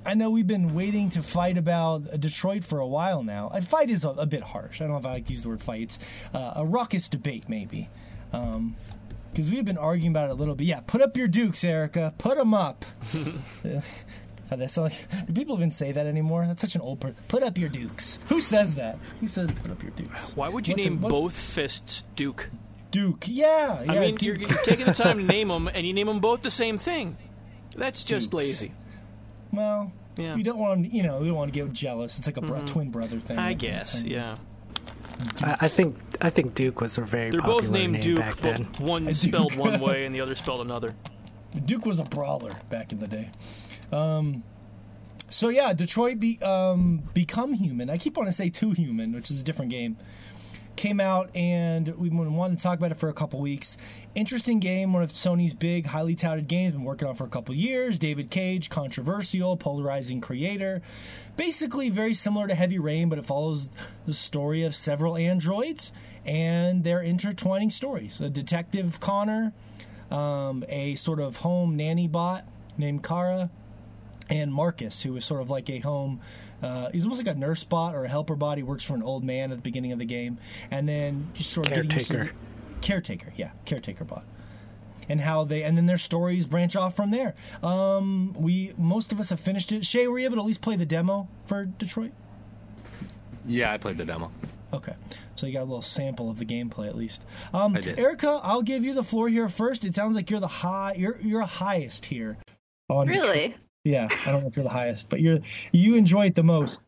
I know we've been waiting to fight about Detroit for a while now. A fight is a, a bit harsh. I don't know if I like to use the word fight. It's uh, a raucous debate, maybe. Because we've been arguing about it a little bit. Yeah, put up your dukes, Erica. Put them up. God, that's like, do people even say that anymore? That's such an old per Put up your dukes. Who says that? Who says put up your dukes? Why would you What's a- name what- both fists Duke? Duke? Yeah, yeah. I mean, Duke. you're, you're taking the time to name them, and you name them both the same thing. That's just Dukes. lazy. well, Yeah. you don't want to, you know, we don't want to get jealous. It's like a bro- mm-hmm. twin brother thing. I guess, yeah. I, I think I think Duke was a very They're popular both named name Duke, back but then. one spelled one way and the other spelled another. Duke was a brawler back in the day. Um, so yeah, Detroit be, um, become human. I keep wanting to say too human, which is a different game. Came out and we've been wanting to talk about it for a couple weeks. Interesting game, one of Sony's big, highly touted games. Been working on for a couple years. David Cage, controversial, polarizing creator. Basically, very similar to Heavy Rain, but it follows the story of several androids and their intertwining stories. A detective Connor, um, a sort of home nanny bot named Kara, and Marcus, who is sort of like a home. Uh, he's almost like a nurse bot or a helper bot. He works for an old man at the beginning of the game, and then just sort of getting Caretaker. the- caretaker, yeah, caretaker bot, and how they and then their stories branch off from there. Um, we most of us have finished it. Shay, were you able to at least play the demo for Detroit? Yeah, I played the demo. Okay, so you got a little sample of the gameplay at least. Um, I did. Erica, I'll give you the floor here first. It sounds like you're the high, you're you're a highest here. on Detroit. Yeah, I don't know if you're the highest, but you're you enjoy it the most.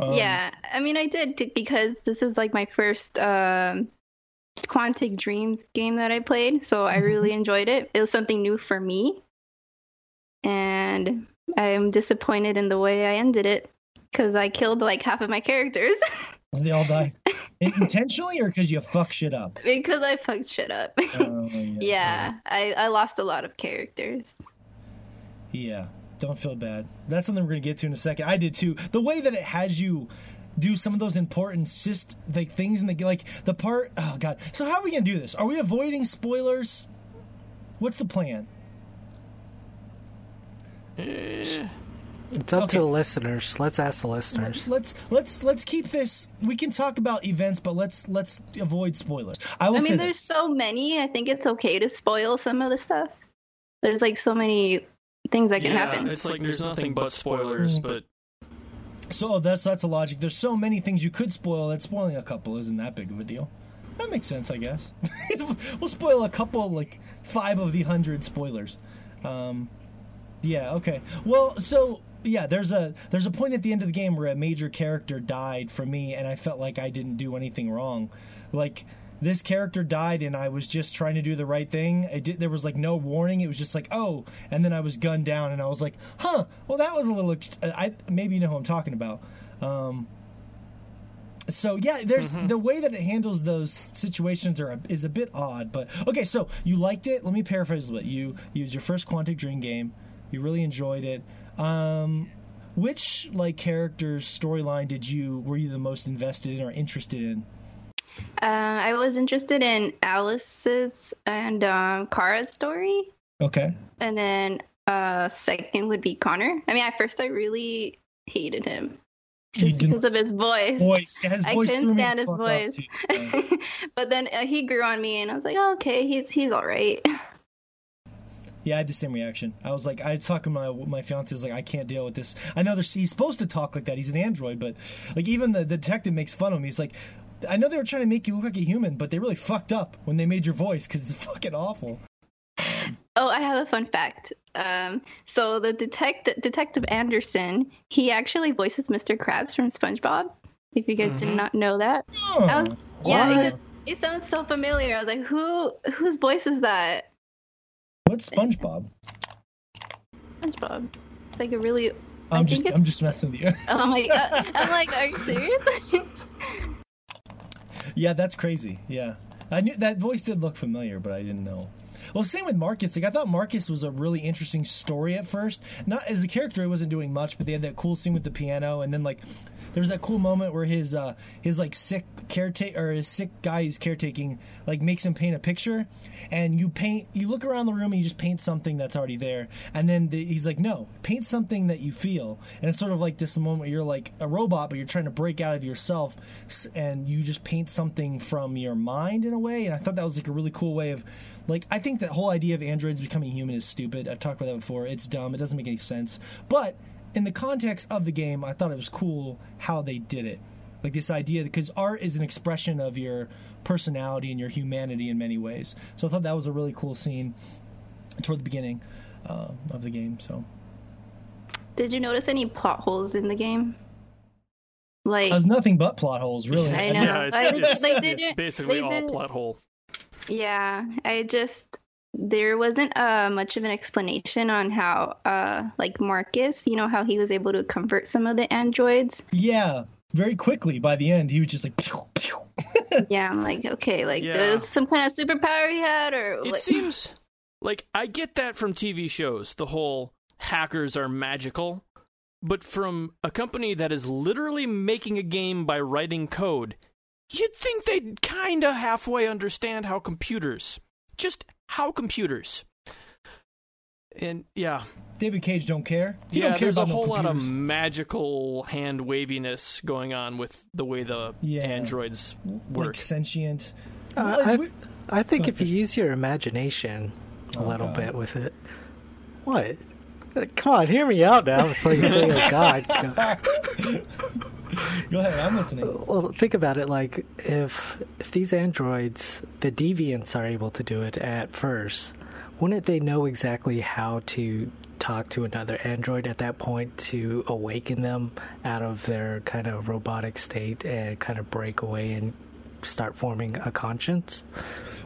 Um, yeah. I mean, I did t- because this is like my first um, Quantic Dreams game that I played, so I really enjoyed it. It was something new for me, and I'm disappointed in the way I ended it because I killed like half of my characters. They all die. Intentionally or because you fuck shit up? because I fucked shit up. Oh, yeah. yeah, I, I lost a lot of characters. Yeah. Don't feel bad. That's something we're gonna get to in a second. I did too. The way that it has you do some of those important just like things in the like the part. Oh god. So how are we gonna do this? Are we avoiding spoilers? What's the plan? Eh, It's up Okay. to the listeners. Let's ask the listeners. Let's let's let's keep this. We can talk about events, but let's let's avoid spoilers. I will I say mean, this. there's so many. I think it's okay to spoil some of the stuff. There's like so many things that can yeah, happen. It's like there's nothing but spoilers, but So that's that's a logic. There's so many things you could spoil that spoiling a couple isn't that big of a deal. That makes sense, I guess. we'll spoil a couple, like five of the hundred spoilers. Um, yeah, okay. Well, so yeah, there's a there's a point at the end of the game where a major character died for me, and I felt like I didn't do anything wrong. Like this character died, and I was just trying to do the right thing. Did, there was like no warning. It was just like oh, and then I was gunned down, and I was like, huh. Well, that was a little. ex- I maybe you know who I'm talking about. Um, so yeah, there's the way that it handles those situations are is a bit odd, but okay. So you liked it. Let me paraphrase a bit. You you was your first Quantic Dream game. You really enjoyed it. Um, which like character's storyline did you were you the most invested in or interested in? Uh, I was interested in Alice's and um, Kara's story, Okay. and then uh, second would be Connor. I mean, at first I really hated him just because of his voice. Voice. Yeah, his I voice couldn't stand his voice. too. But then uh, he grew on me, and I was like, oh, okay, he's he's all right. Yeah, I had the same reaction. I was like, I was talking to my my fiance was like, I can't deal with this. I know he's supposed to talk like that. He's an android, but like even the, the detective makes fun of him. He's like, I know they were trying to make you look like a human, but they really fucked up when they made your voice because it's fucking awful. Oh, I have a fun fact. Um, so the detective, Detective Anderson, he actually voices Mr. Krabs from SpongeBob. If you guys did Mhm. not know that, Oh, I was- yeah, What? because it sounds so familiar. I was like, who, whose voice is that? what's SpongeBob? SpongeBob. It's like a really. I I'm think just I'm just messing with you. Oh my god! I'm like, are you serious? yeah, that's crazy. Yeah, I knew that voice did look familiar, but I didn't know. Well, same with Marcus. Like I thought Marcus was a really interesting story at first. Not as a character, he wasn't doing much, but they had that cool scene with the piano, and then like there was that cool moment where his uh his like sick caretaker or his sick guy he's caretaking like makes him paint a picture, and you paint you look around the room and you just paint something that's already there, and then the, he's like, no, paint something that you feel, and it's sort of like this moment where you're like a robot, but you're trying to break out of yourself, and you just paint something from your mind in a way, and I thought that was like a really cool way of like I think that whole idea of androids becoming human is stupid. I've talked about that before. It's dumb. It doesn't make any sense. But in the context of the game, I thought it was cool how they did it. Like this idea because art is an expression of your personality and your humanity in many ways. So I thought that was a really cool scene toward the beginning uh, of the game. So Did you notice any plot holes in the game? Like, there's nothing but plot holes, really. I know. yeah, it's, I- it's, they it's basically all plot hole. yeah, I just there wasn't uh, much of an explanation on how, uh, like Marcus, you know, how he was able to convert some of the androids. Yeah, very quickly by the end, he was just like. Pew, pew. yeah, I'm like, okay, like Yeah. there's some kind of superpower he had, or It like, seems like I get that from TV shows, the whole hackers are magical. But from a company that is literally making a game by writing code, you'd think they'd kind of halfway understand how computers, just how computers. And yeah, David Cage don't care. He yeah, don't care there's a about no whole lot of magical hand waviness going on with the way the Yeah. androids like work. sentient. Uh, Well, it's I, think Go if you use your imagination a Oh, little God. bit with it, what? Come on, hear me out now before you say, "Oh God." Go- Go ahead, I'm listening. Well, think about it. Like, if if these androids, the deviants, are able to do it at first, wouldn't they know exactly how to talk to another android at that point to awaken them out of their kind of robotic state and kind of break away and start forming a conscience?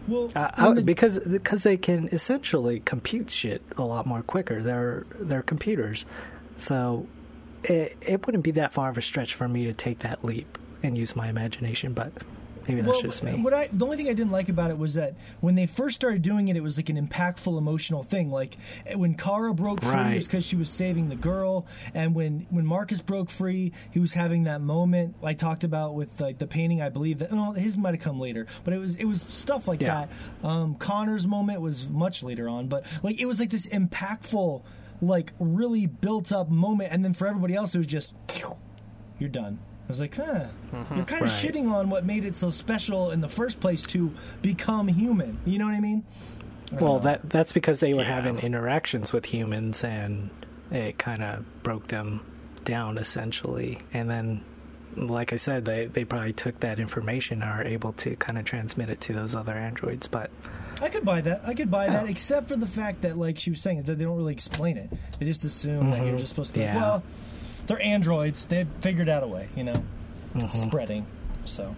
Well, Uh, I- the- because because they can essentially compute shit a lot more quicker. They're they're computers, so it it wouldn't be that far of a stretch for me to take that leap and use my imagination, but maybe that's well, just me. What I the only thing I didn't like about it was that when they first started doing it, it was like an impactful emotional thing. Like when Kara broke free, it was because she was saving the girl, and when when Marcus broke free, he was having that moment I talked about with like the painting. I believe that no, his might have come later, but it was it was stuff like Yeah. that. Um, Connor's moment was much later on, but like it was like this impactful, like really built up moment, and then for everybody else, it was just you're done. I was like, huh. Mm-hmm. You're kind of Right. shitting on what made it so special in the first place to become human. You know what I mean? Well, that that's because they were having interactions with humans, and it kind of broke them down essentially. And then, like I said, they they probably took that information and are able to kind of transmit it to those other androids. But I could buy that. I could buy that, oh. except for the fact that, like she was saying, that they don't really explain it. They just assume that you're mm-hmm. just supposed to. Like, well, they're androids. They've figured out a way. You know, Mm-hmm. spreading. So.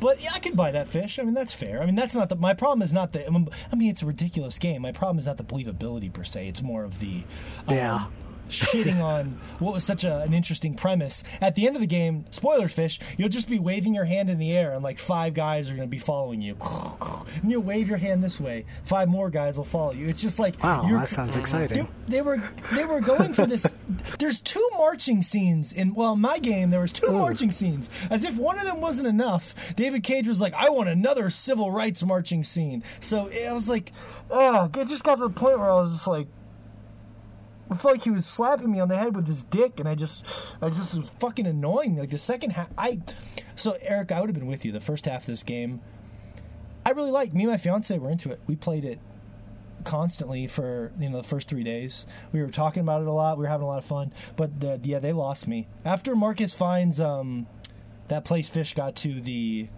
But yeah, I could buy that fish. I mean, that's fair. I mean, that's not the. My problem is not the. I mean, I mean, it's a ridiculous game. My problem is not the believability per se. It's more of the. um, Yeah. Shitting on what was such a, an interesting premise. At the end of the game, spoiler fish, you'll just be waving your hand in the air, and like five guys are going to be following you. And you wave your hand this way, five more guys will follow you. It's just like wow, that sounds exciting. they, they were they were going for this. There's two marching scenes in well, in my game there was two marching scenes. As if one of them wasn't enough, David Cage was like, "I want another civil rights marching scene." So I was like, "Oh!" It just got to the point where I was just like. I felt like he was slapping me on the head with his dick, and I just, I just was fucking annoying. Like the second half, I, so Eric, I would have been with you the first half of this game. I really liked. Me and my fiance were into it. We played it constantly for you know the first three days. We were talking about it a lot. We were having a lot of fun. But the, yeah, they lost me after Marcus finds um, that place fish got to the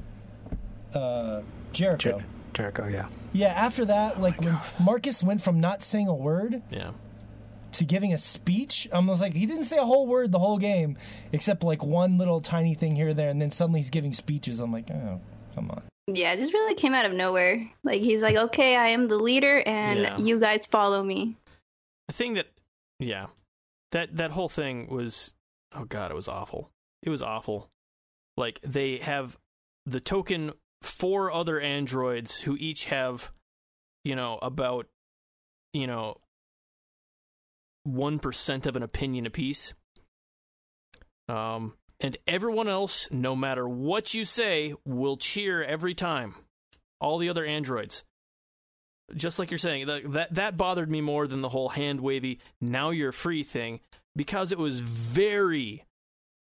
uh, Jericho. Jer- Jericho, yeah. Yeah, after that, like when Marcus went from not saying a word Yeah. To giving a speech. I was like, he didn't say a whole word the whole game, except like one little tiny thing here or there, and then suddenly he's giving speeches. I'm like, oh, come on. Yeah, it just really came out of nowhere. Like he's like, "Okay, I am the leader, and Yeah. you guys follow me." The thing that, yeah, that that whole thing was, oh god, it was awful. It was awful. Like they have the token four other androids who each have, you know, about, you know, one percent of an opinion apiece. Um, and everyone else, no matter what you say, will cheer every time. All the other androids just like you're saying that, that bothered me more than the whole hand wavy now you're free thing because it was very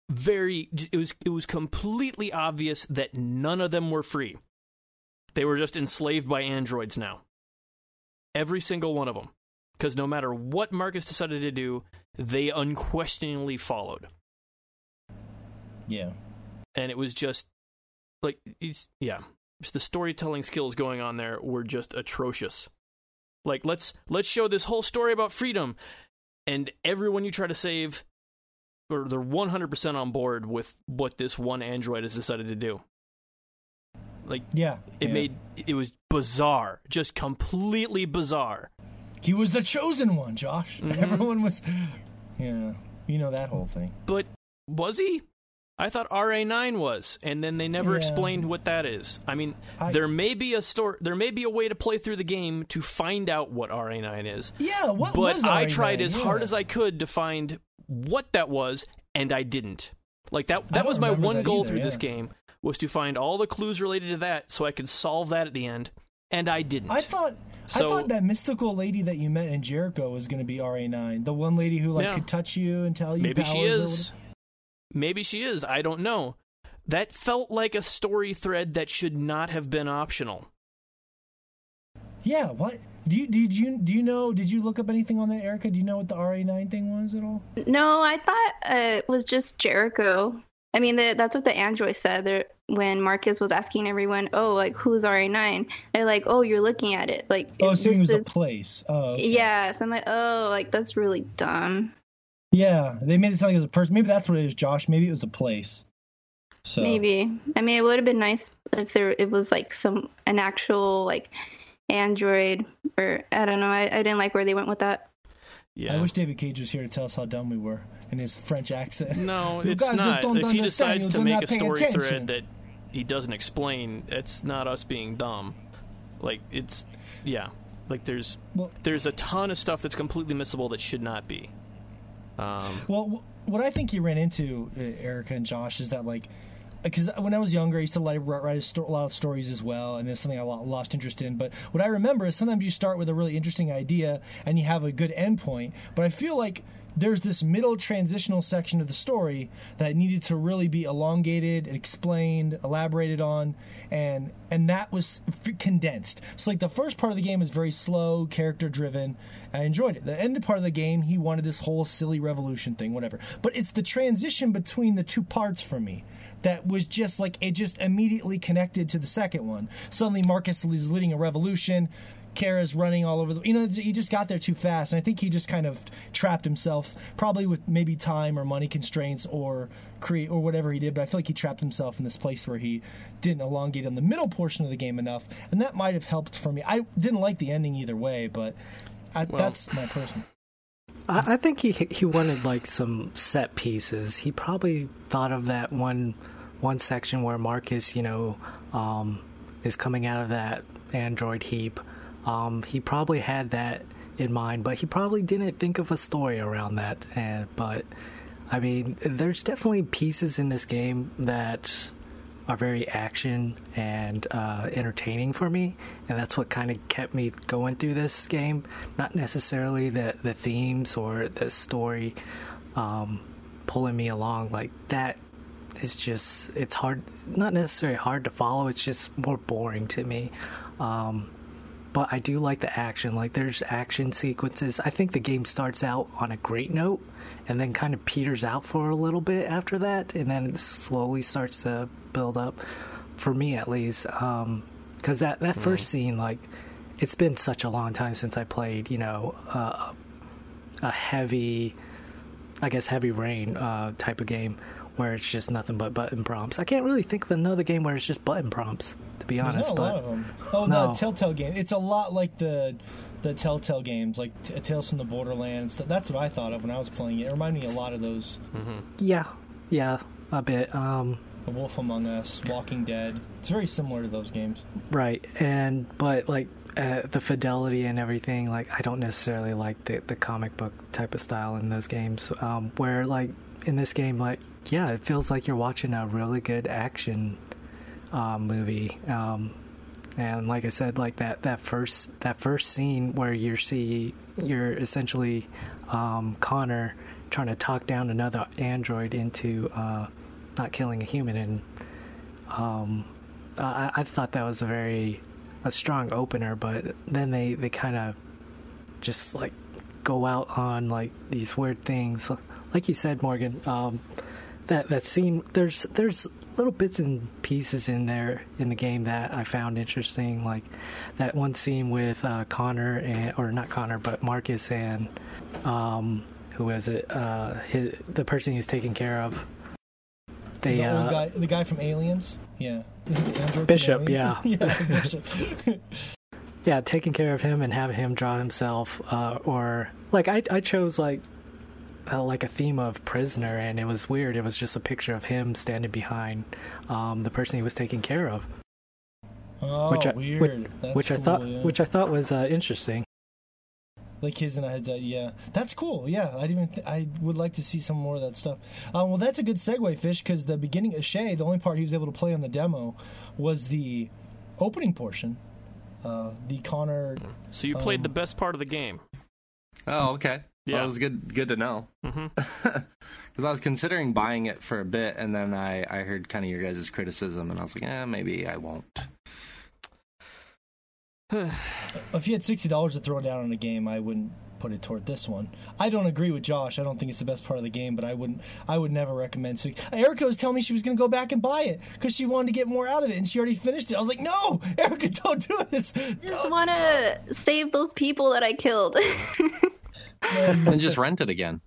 very it was it was completely obvious that none of them were free they were just enslaved by androids now every single one of them because no matter what marcus decided to do they unquestioningly followed Yeah. and it was just like it's yeah Just the storytelling skills going on there were just atrocious like let's let's show this whole story about freedom and everyone you try to save or they're 100% on board with what this one android has decided to do like Yeah. it yeah. made it was bizarre just completely bizarre He was the chosen one, Josh. Mm-hmm. Everyone was. Yeah. You know that whole thing. but was he I thought RA9 was, and then they never Yeah. explained what that is. I mean, I- there may be a store, there may be a way to play through the game to find out what RA9 is. Yeah. What but was I RA9? tried as hard as I could to find what that was, and I didn't. Like that. That was my one goal either, through this game was to find all the clues related to that, so I could solve that at the end, and I didn't. I thought. I thought that mystical lady that you met in Jericho was going to be RA9, the one lady who like Yeah. could touch you and tell you Maybe powers she is. Maybe she is. I don't know. That felt like a story thread that should not have been optional. Yeah. What? Do you did you do you know? Did you look up anything on that, Erica? Do you know what the RA9 thing was at all? No, I thought uh, it was just Jericho. I mean, the, that's what the android said there, when Marcus was asking everyone, "Oh, like who's RA9?" They're like, "Oh, you're looking at it." Like, Oh, it- so this was a place. Oh. okay. yeah. So I'm like, "Oh, like that's really dumb." Yeah, they made it sound like it was a person. Maybe that's what it is, Josh. Maybe it was a place. So Maybe. I mean, it would have been nice if there it was like some an actual like android or I don't know. I, I didn't like where they went with that. Yeah. I wish David Cage was here to tell us how dumb we were in his French accent. No, You it's guys not. don't If he decides to make a story attention. thread that he doesn't explain, it's not us being dumb. Like it's yeah. Like there's Well- there's a ton of stuff that's completely missable that should not be. Um, Well, what I think you ran into, uh, Erica and Josh, is that like, because when I was younger, I used to like write, a, sto- a lot of stories as well, and it's something I lost interest in. But what I remember is sometimes you start with a really interesting idea and you have a good endpoint. But I feel like there's this middle transitional section of the story that needed to really be elongated, explained, elaborated on, and and that was f- condensed. So like the first part of the game is very slow, character driven. I enjoyed it. The end part of the game, he wanted this whole silly revolution thing, whatever. But it's the transition between the two parts for me that was just like it just immediately connected to the second one. Suddenly Marcus is leading a revolution. Kara's running all over the. You know, he just got there too fast, and I think he just kind of trapped himself, probably with maybe time or money constraints or create or whatever he did. But I feel like he trapped himself in this place where he didn't elongate on the middle portion of the game enough, and that might have helped for me. I didn't like the ending either way, but I, Well- that's my personal. I, I think he he wanted like some set pieces. He probably thought of that one one section where Marcus, you know, um, is coming out of that android heap. Um, he probably had that in mind, but he probably didn't think of a story around that. And but I mean, there's definitely pieces in this game that are very action and uh, entertaining for me, and that's what kind of kept me going through this game. Not necessarily the the themes or the story um, pulling me along like that. Is just it's hard, not necessarily hard to follow. It's just more boring to me. Um, but I do like the action. Like there's action sequences. I think the game starts out on a great note and then kind of peters out for a little bit after that, and then it slowly starts to build up. For me, at least, because that that first scene, like, it's been such a long time since I played. You know, uh, a heavy, I guess, heavy rain uh, type of game where it's just nothing but button prompts. I can't really think of another game where it's just button prompts. To be There's honest, not a but lot of them. Oh, No. the Telltale game. It's a lot like the the Telltale games, like T- Tales from the Borderlands. That's what I thought of when I was playing it. It reminded me a lot of those. yeah, yeah, a bit. Um, The Wolf Among Us, Walking Dead. It's very similar to those games. Right, and but like uh, the fidelity and everything, like I don't necessarily like the the comic book type of style in those games. Um, where like in this game, like yeah, it feels like you're watching a really good action uh, movie. Um, and like I said, like that that first that first scene where you see you're essentially um, Connor trying to talk down another android into uh, not killing a human and um, I, I thought that was a very a strong opener, but then they they kind of just like go out on like these weird things, like you said, Morgan. Um, that that scene there's there's little bits and pieces in there in the game that I found interesting, like that one scene with uh, Connor and or not Connor, but Marcus and um, who is it? Uh, his, the person he's taking care of. They the uh, old guy, the guy from Aliens. Yeah, Bishop, yeah. yeah, Bishop. yeah, taking care of him and having him draw himself, uh, or like I, I chose like uh, like a theme of prisoner, and it was weird. It was just a picture of him standing behind um, the person he was taking care of, Oh, which I weird. which, which I thought yeah. which I thought was uh, interesting. Like his and I had that. Yeah, that's cool. Yeah, I even th- I would like to see some more of that stuff. Um, well, that's a good segue, fish, because the beginning of Shay, the only part he was able to play on the demo was the opening portion. Uh, the Connor. so you played Um, the best part of the game. Oh, okay. Yeah. Well, it was good. Good to know. Because I was considering buying it for a bit, and then I, I heard kind of your guys' criticism, and I was like, eh, maybe I won't. If you had sixty dollars to throw down on a game, I wouldn't put it toward this one. I don't agree with Josh. I don't think it's the best part of the game, but I wouldn't. I would never recommend. So Erica was telling me she was going to go back and buy it because she wanted to get more out of it, and she already finished it. I was like, no, Erica, don't do this. just Don't. want to save those people that I killed. and just rent it again.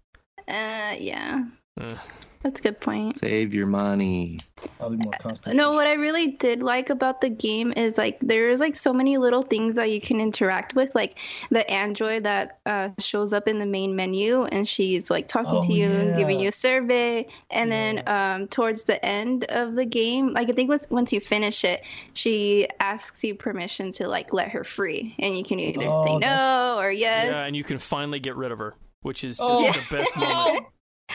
uh, yeah, Uh, that's a good point. Save your money. Probably more cost. No, what I really did like about the game is like there's like so many little things that you can interact with, like the android that uh, shows up in the main menu and she's like talking Oh, to you and giving you a survey, and then um, towards the end of the game, like I think once once you finish it, she asks you permission to like let her free, and you can either Oh, say no or yes. Yeah, and you can finally get rid of her, which is just Oh. the best moment.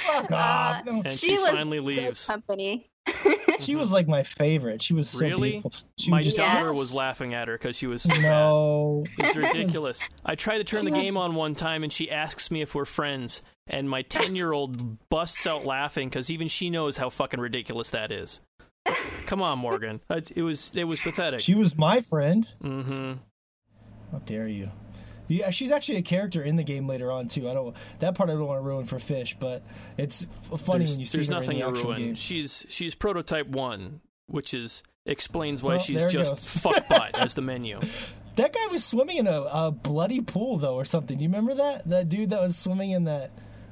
Fuck off. No. And she she, was finally Good leaves. company. She was like my favorite. She was so Really? beautiful. She My was just, daughter Yes. was laughing at her because she was so mad. no. It's ridiculous. I tried to turn the was- game on one time and she asks me if we're friends, and my 10 year old busts out laughing because even she knows how fucking ridiculous that is. Come on, Morgan. It it was it was pathetic. She was my friend. Mm-hmm. How dare you? Yeah, she's actually a character in the game later on too. I don't that part I don't want to ruin for Fish, but it's funny There's, when you see her nothing in the to actual ruin. game. She's she's prototype one, which is explains why Well, she's just goes. fuck butt as the menu. That guy was swimming in a, a bloody pool though, or something. Do you remember that? That dude that was swimming in that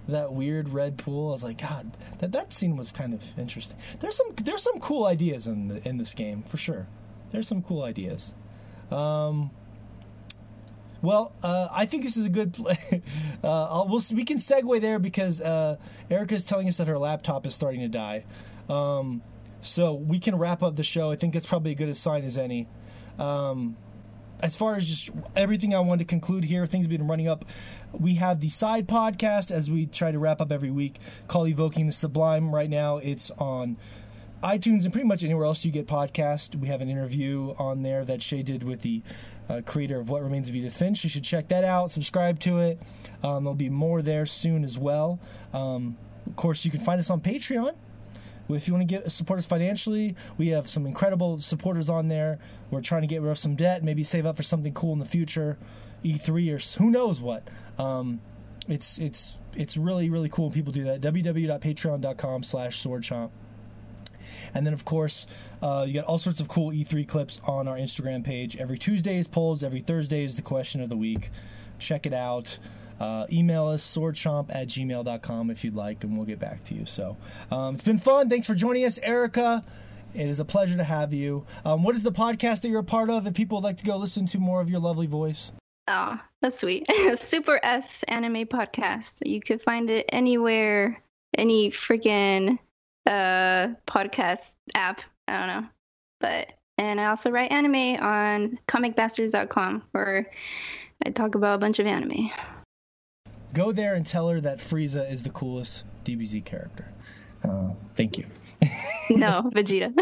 that weird red pool. I was like, God, that that scene was kind of interesting. There's some there's some cool ideas in the, in this game for sure. There's some cool ideas. Um, well, uh, I think this is a good. Play. Uh, we'll, we can segue there because uh, Erica's telling us that her laptop is starting to die. Um, so we can wrap up the show. I think that's probably as good a sign as any. Um, as far as just everything I wanted to conclude here, things have been running up. We have the side podcast as we try to wrap up every week called Evoking the Sublime. Right now, it's on iTunes and pretty much anywhere else you get podcast. We have an interview on there that Shay did with the uh, creator of What Remains of Edith Finch. You should check that out. Subscribe to it. Um, there'll be more there soon as well. Um, of course, you can find us on Patreon. If you want to get support us financially, we have some incredible supporters on there. We're trying to get rid of some debt, maybe save up for something cool in the future, E3 or who knows what. Um, it's it's it's really really cool when people do that. www.patreon.com/slash swordchomp. And then, of course, uh, you got all sorts of cool E3 clips on our Instagram page. Every Tuesday is polls. Every Thursday is the question of the week. Check it out. Uh, email us, swordchomp at gmail.com if you'd like, and we'll get back to you. So um, it's been fun. Thanks for joining us, Erica. It is a pleasure to have you. Um, what is the podcast that you're a part of if people would like to go listen to more of your lovely voice? Oh, that's sweet. Super S anime podcast. You could find it anywhere, any freaking uh podcast app. I don't know. But and I also write anime on comicbastards.com where I talk about a bunch of anime. Go there and tell her that Frieza is the coolest DBZ character. Uh, thank you. No, Vegeta.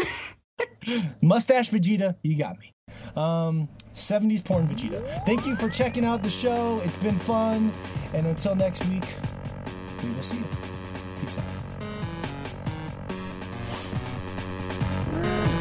Mustache Vegeta, you got me. Um, 70s porn Vegeta. Thank you for checking out the show. It's been fun. And until next week, we will see you. Peace out. Bye.